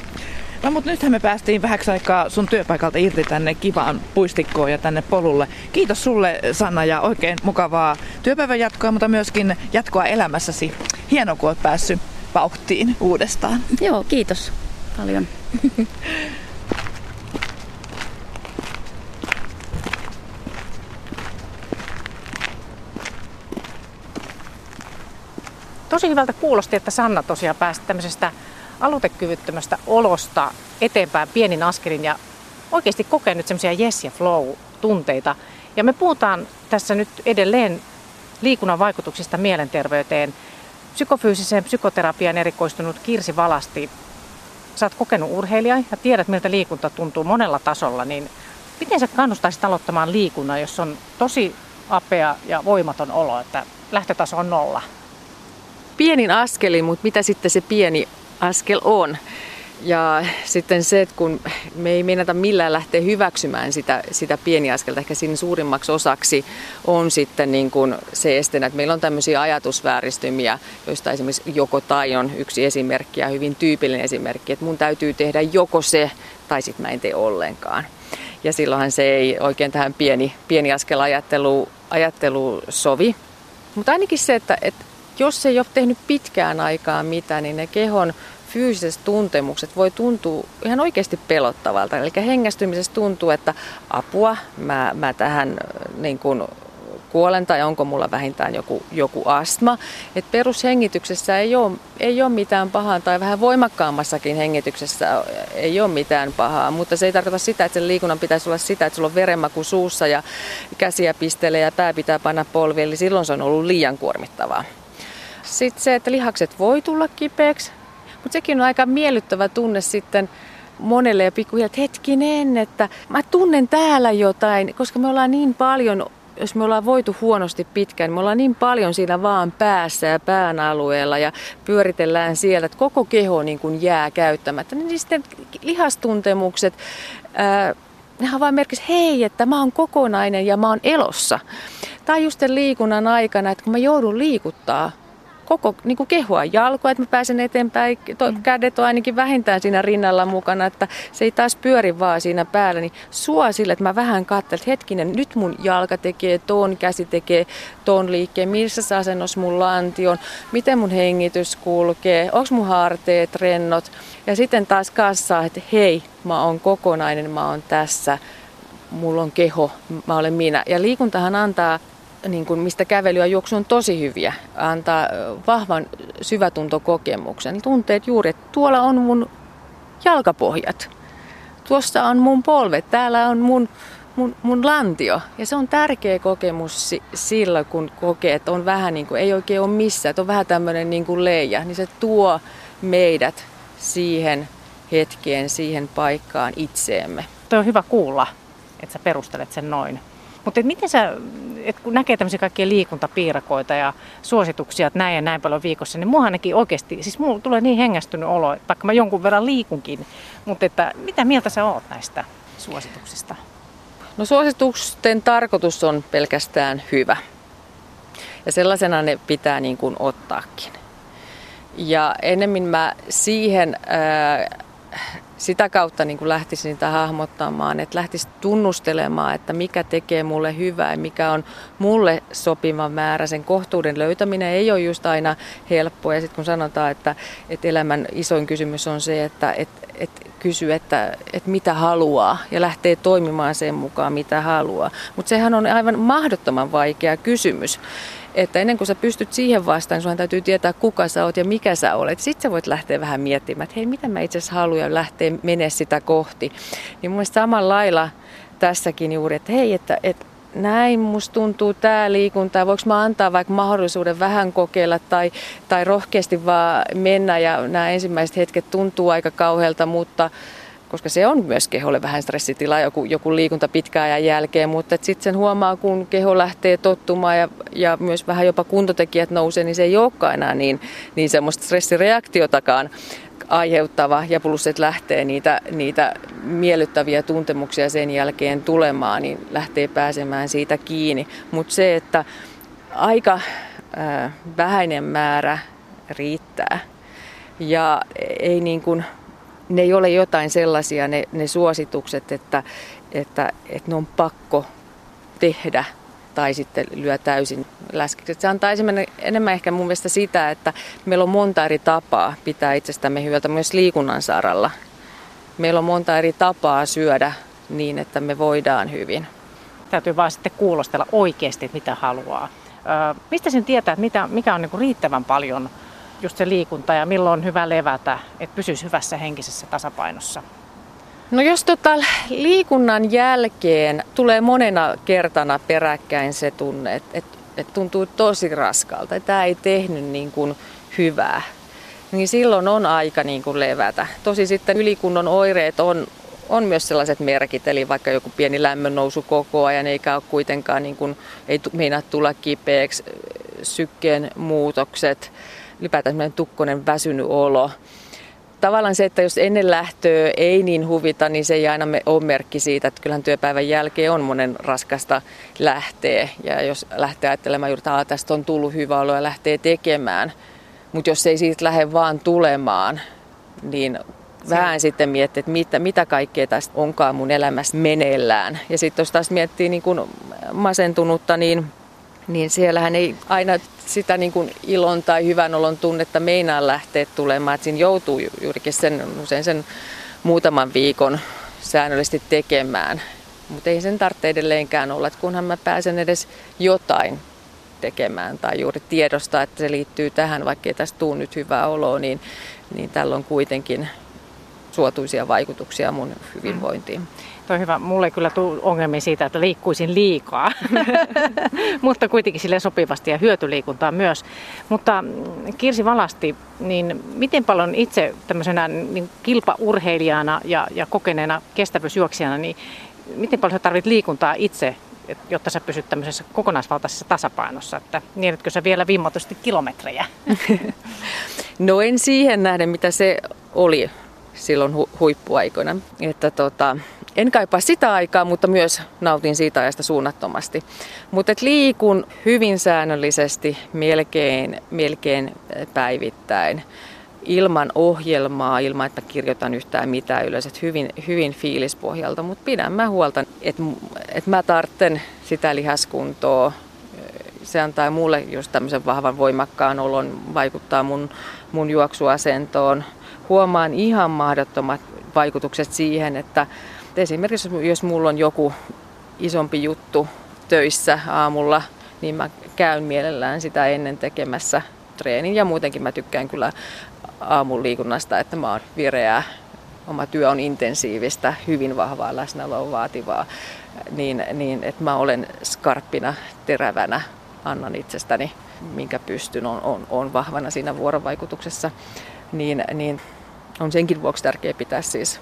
No mutta nythän me päästiin vähäksi aikaa sun työpaikalta irti tänne kivaan puistikkoon ja tänne polulle. Kiitos sulle Sanna ja oikein mukavaa työpäivän jatkoa, mutta myöskin jatkoa elämässäsi. Hienoa, kun olet päässyt vauhtiin uudestaan. Joo, kiitos paljon. Tosi hyvältä kuulosti, että Sanna tosiaan pääsi tämmöisestä aloitekyvyttömästä olosta eteenpäin pienin askelin ja oikeasti kokee nyt semmoisia yes ja flow tunteita. Ja me puhutaan tässä nyt edelleen liikunnan vaikutuksista mielenterveyteen. Psykofyysiseen psykoterapiaan erikoistunut Kirsi Valasti sä oot kokenut urheilija ja tiedät, miltä liikunta tuntuu monella tasolla, niin miten sä kannustaisit aloittamaan liikunnan, jos on tosi apea ja voimaton olo, että lähtötaso on nolla? Pienin askelin, mutta mitä sitten se pieni askel on? Ja sitten se, että kun me ei meinata millään lähteä hyväksymään sitä, sitä pieniaskelta, ehkä siinä suurimmaksi osaksi on sitten niin kuin se estenä, että meillä on tämmöisiä ajatusvääristymiä, joista esimerkiksi joko tai on yksi esimerkki ja hyvin tyypillinen esimerkki, että mun täytyy tehdä joko se tai sitten mä en tee ollenkaan. Ja silloinhan se ei oikein tähän pieni, pieni askel ajattelu, ajattelu sovi. Mutta ainakin se, että, että jos ei ole tehnyt pitkään aikaa mitään, niin ne kehon fyysiset tuntemukset voi tuntua ihan oikeasti pelottavalta. Eli hengästymisessä tuntuu, että apua, mä, mä tähän niin kuin kuolen tai onko mulla vähintään joku, joku astma. Et perushengityksessä ei ole, ei ole mitään pahaa tai vähän voimakkaammassakin hengityksessä ei ole mitään pahaa, mutta se ei tarkoita sitä, että sen liikunnan pitäisi olla sitä, että sulla on verenmaku suussa ja käsiä pistelee ja pää pitää panna polviin, eli silloin se on ollut liian kuormittavaa. Sitten se, että lihakset voi tulla kipeäksi, mutta sekin on aika miellyttävä tunne sitten monelle ja pikkuhiljaa, että hetkinen, että mä tunnen täällä jotain, koska me ollaan niin paljon jos me ollaan voitu huonosti pitkään, niin me ollaan niin paljon siinä vaan päässä ja pään alueella ja pyöritellään siellä, että koko keho niin kuin jää käyttämättä. Niin sitten lihastuntemukset, ää, nehän vaan merkiksi, hei, että mä oon kokonainen ja mä oon elossa. Tai just liikunnan aikana, että kun mä joudun liikuttaa koko niin kuin kehoa jalkoa, että mä pääsen eteenpäin. To, mm. kädet on ainakin vähintään siinä rinnalla mukana, että se ei taas pyöri vaan siinä päällä. Niin sua sille, että mä vähän katselen, että hetkinen, nyt mun jalka tekee ton, käsi tekee ton liikkeen, missä asennossa mun lanti on, miten mun hengitys kulkee, onko mun harteet rennot. Ja sitten taas kassaa, että hei, mä oon kokonainen, mä oon tässä, mulla on keho, mä olen minä. Ja liikuntahan antaa niin kuin mistä kävely ja juoksu on tosi hyviä, antaa vahvan syvätuntokokemuksen. Tunteet juuri, että tuolla on mun jalkapohjat, tuossa on mun polvet, täällä on mun, mun, mun lantio. Ja se on tärkeä kokemus sillä, kun kokee, että on vähän niin kuin, ei oikein ole missään, että on vähän tämmöinen niin kuin leija, niin se tuo meidät siihen hetkeen, siihen paikkaan itseemme. Tuo on hyvä kuulla, että sä perustelet sen noin. Mutta miten sä, et kun näkee tämmöisiä kaikkia liikuntapiirakoita ja suosituksia, että näin ja näin paljon viikossa, niin mua ainakin oikeasti, siis mulla tulee niin hengästynyt olo, vaikka mä jonkun verran liikunkin, mutta että mitä mieltä sä oot näistä suosituksista? No suositusten tarkoitus on pelkästään hyvä. Ja sellaisena ne pitää niin kuin ottaakin. Ja ennemmin mä siihen ää, sitä kautta niin kuin lähtisin sitä hahmottamaan, että lähtisi tunnustelemaan, että mikä tekee mulle hyvää ja mikä on mulle sopiva määrä. Sen kohtuuden löytäminen ei ole just aina helppoa. Ja sitten kun sanotaan, että, että elämän isoin kysymys on se, että, että, että kysyy, että, että mitä haluaa ja lähtee toimimaan sen mukaan, mitä haluaa. Mutta sehän on aivan mahdottoman vaikea kysymys että ennen kuin sä pystyt siihen vastaan, sun täytyy tietää, kuka sä oot ja mikä sä olet. Sitten sä voit lähteä vähän miettimään, että hei, mitä mä itse asiassa haluan lähteä menee sitä kohti. Niin mun samalla lailla tässäkin juuri, että hei, että, että näin musta tuntuu tämä liikunta, voiko mä antaa vaikka mahdollisuuden vähän kokeilla tai, tai rohkeasti vaan mennä ja nämä ensimmäiset hetket tuntuu aika kauhealta, mutta koska se on myös keholle vähän stressitila, joku, joku liikunta pitkään ajan jälkeen, mutta sitten sen huomaa, kun keho lähtee tottumaan ja, ja myös vähän jopa kuntotekijät nousee, niin se ei olekaan enää niin, niin semmoista stressireaktiotakaan aiheuttava ja plus, että lähtee niitä, niitä miellyttäviä tuntemuksia sen jälkeen tulemaan, niin lähtee pääsemään siitä kiinni. Mutta se, että aika äh, vähäinen määrä riittää ja ei niin kuin ne ei ole jotain sellaisia ne, ne suositukset, että, että, että ne on pakko tehdä tai sitten lyö täysin läskiksi. Se antaa enemmän ehkä mun mielestä sitä, että meillä on monta eri tapaa pitää itsestämme hyvältä myös liikunnan saralla. Meillä on monta eri tapaa syödä niin, että me voidaan hyvin. Täytyy vaan sitten kuulostella oikeasti, mitä haluaa. Mistä sen tietää, että mitä, mikä on niin riittävän paljon just se liikunta ja milloin on hyvä levätä, että pysyisi hyvässä henkisessä tasapainossa? No jos tota liikunnan jälkeen tulee monena kertana peräkkäin se tunne, että et, et tuntuu tosi raskalta, että tämä ei tehnyt niin kuin hyvää, niin silloin on aika niin kuin levätä. Tosi sitten ylikunnon oireet on, on myös sellaiset merkit, eli vaikka joku pieni lämmön nousu koko ajan, eikä ole kuitenkaan niin kuin, ei meinaa tulla kipeäksi, sykkeen muutokset, ylipäätään semmoinen tukkonen väsynyt olo. Tavallaan se, että jos ennen lähtöä ei niin huvita, niin se ei aina ole merkki siitä, että kyllähän työpäivän jälkeen on monen raskasta lähteä. Ja jos lähtee ajattelemaan juuri, että tästä on tullut hyvä olo ja lähtee tekemään, mutta jos ei siitä lähde vaan tulemaan, niin vähän sitten miettii, että mitä, mitä kaikkea tästä onkaan mun elämässä meneillään. Ja sitten jos taas miettii niin kuin masentunutta, niin niin siellähän ei aina sitä niin kuin ilon tai hyvän olon tunnetta meinaa lähteä tulemaan. Että siinä joutuu juurikin sen, usein sen muutaman viikon säännöllisesti tekemään. Mutta ei sen tarvitse edelleenkään olla, että kunhan mä pääsen edes jotain tekemään tai juuri tiedostaa, että se liittyy tähän, vaikka ei tästä tule nyt hyvää oloa, niin, niin tällä on kuitenkin suotuisia vaikutuksia mun hyvinvointiin. Toi hyvä. Mulle ei kyllä tule ongelmia siitä, että liikkuisin liikaa, mutta kuitenkin sille sopivasti ja hyötyliikuntaa myös. Mutta mm, Kirsi Valasti, niin miten paljon itse tämmöisenä niin kilpaurheilijana ja, ja kokeneena kestävyysjuoksijana, niin miten paljon sä tarvit liikuntaa itse, jotta sä pysyt tämmöisessä kokonaisvaltaisessa tasapainossa? Että niinetkö sä vielä vimmatusti kilometrejä? no en siihen nähden, mitä se oli silloin hu- huippuaikoina. Että tota, en kaipaa sitä aikaa, mutta myös nautin siitä ajasta suunnattomasti. Mutta liikun hyvin säännöllisesti, melkein, melkein päivittäin ilman ohjelmaa, ilman että kirjoitan yhtään mitään ylös, hyvin, hyvin fiilispohjalta, mutta pidän mä huolta, että, että mä tartten sitä lihaskuntoa. Se antaa mulle just tämmöisen vahvan voimakkaan olon, vaikuttaa mun, mun juoksuasentoon. Huomaan ihan mahdottomat vaikutukset siihen, että esimerkiksi jos mulla on joku isompi juttu töissä aamulla, niin mä käyn mielellään sitä ennen tekemässä treenin. Ja muutenkin mä tykkään kyllä aamun liikunnasta, että mä oon vireää, oma työ on intensiivistä, hyvin vahvaa läsnäoloa vaativaa, niin, niin että mä olen skarppina, terävänä, annan itsestäni, minkä pystyn, on, on, on vahvana siinä vuorovaikutuksessa, niin, niin on senkin vuoksi tärkeää pitää siis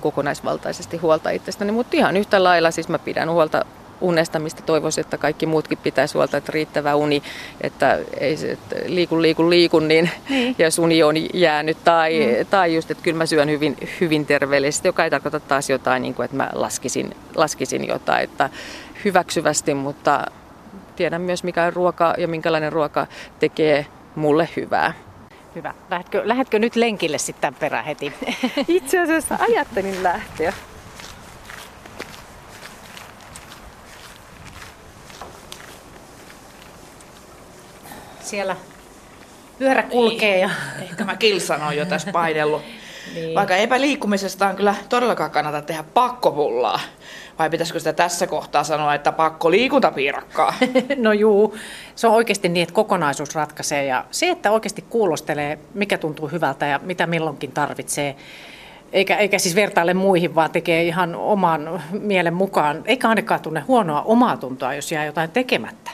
kokonaisvaltaisesti huolta itsestäni, mutta ihan yhtä lailla siis mä pidän huolta unesta, mistä toivoisin, että kaikki muutkin pitäisi huolta, että riittävä uni, että ei se, että liikun, liikun, liikun, niin, niin. jos uni on jäänyt, tai, mm. tai just, että kyllä mä syön hyvin, hyvin terveellisesti, joka ei tarkoita taas jotain, niin kuin, että mä laskisin, laskisin jotain, että hyväksyvästi, mutta tiedän myös, mikä on ruoka ja minkälainen ruoka tekee mulle hyvää. Hyvä. Lähdetkö, lähdetkö nyt lenkille sitten perään heti? Itse asiassa ajattelin lähteä. Siellä pyörä kulkee. Ja... Niin. Ehkä mä kilsan on jo tässä paidellut. Niin. Vaikka epäliikkumisesta on kyllä todellakaan kannata tehdä pakkopullaa. Vai pitäisikö sitä tässä kohtaa sanoa, että pakko liikuntapiirakkaa? no juu, se on oikeasti niin, että kokonaisuus ratkaisee. Ja se, että oikeasti kuulostelee, mikä tuntuu hyvältä ja mitä milloinkin tarvitsee, eikä, eikä siis vertaile muihin, vaan tekee ihan oman mielen mukaan, eikä ainakaan tunne huonoa omaa tuntoa, jos jää jotain tekemättä.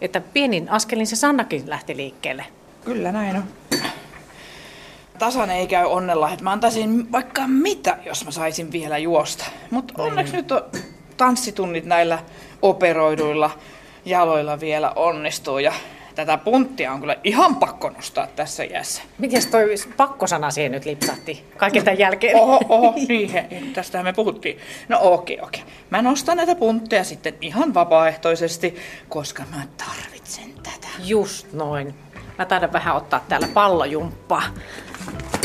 Että pienin askelin se Sannakin lähti liikkeelle. Kyllä näin on. Tasan ei käy onnella, että mä antaisin vaikka mitä, jos mä saisin vielä juosta. Mutta onneksi nyt on tanssitunnit näillä operoiduilla jaloilla vielä onnistuu ja tätä punttia on kyllä ihan pakko nostaa tässä iässä. Miten toi pakkosana siihen nyt lipsahti kaiken tämän jälkeen? Oho, oho, niin, tästähän me puhuttiin. No okei, okei. Mä nostan näitä puntteja sitten ihan vapaaehtoisesti, koska mä tarvitsen tätä. Just noin. Mä taidan vähän ottaa täällä pallojumppaa. 음.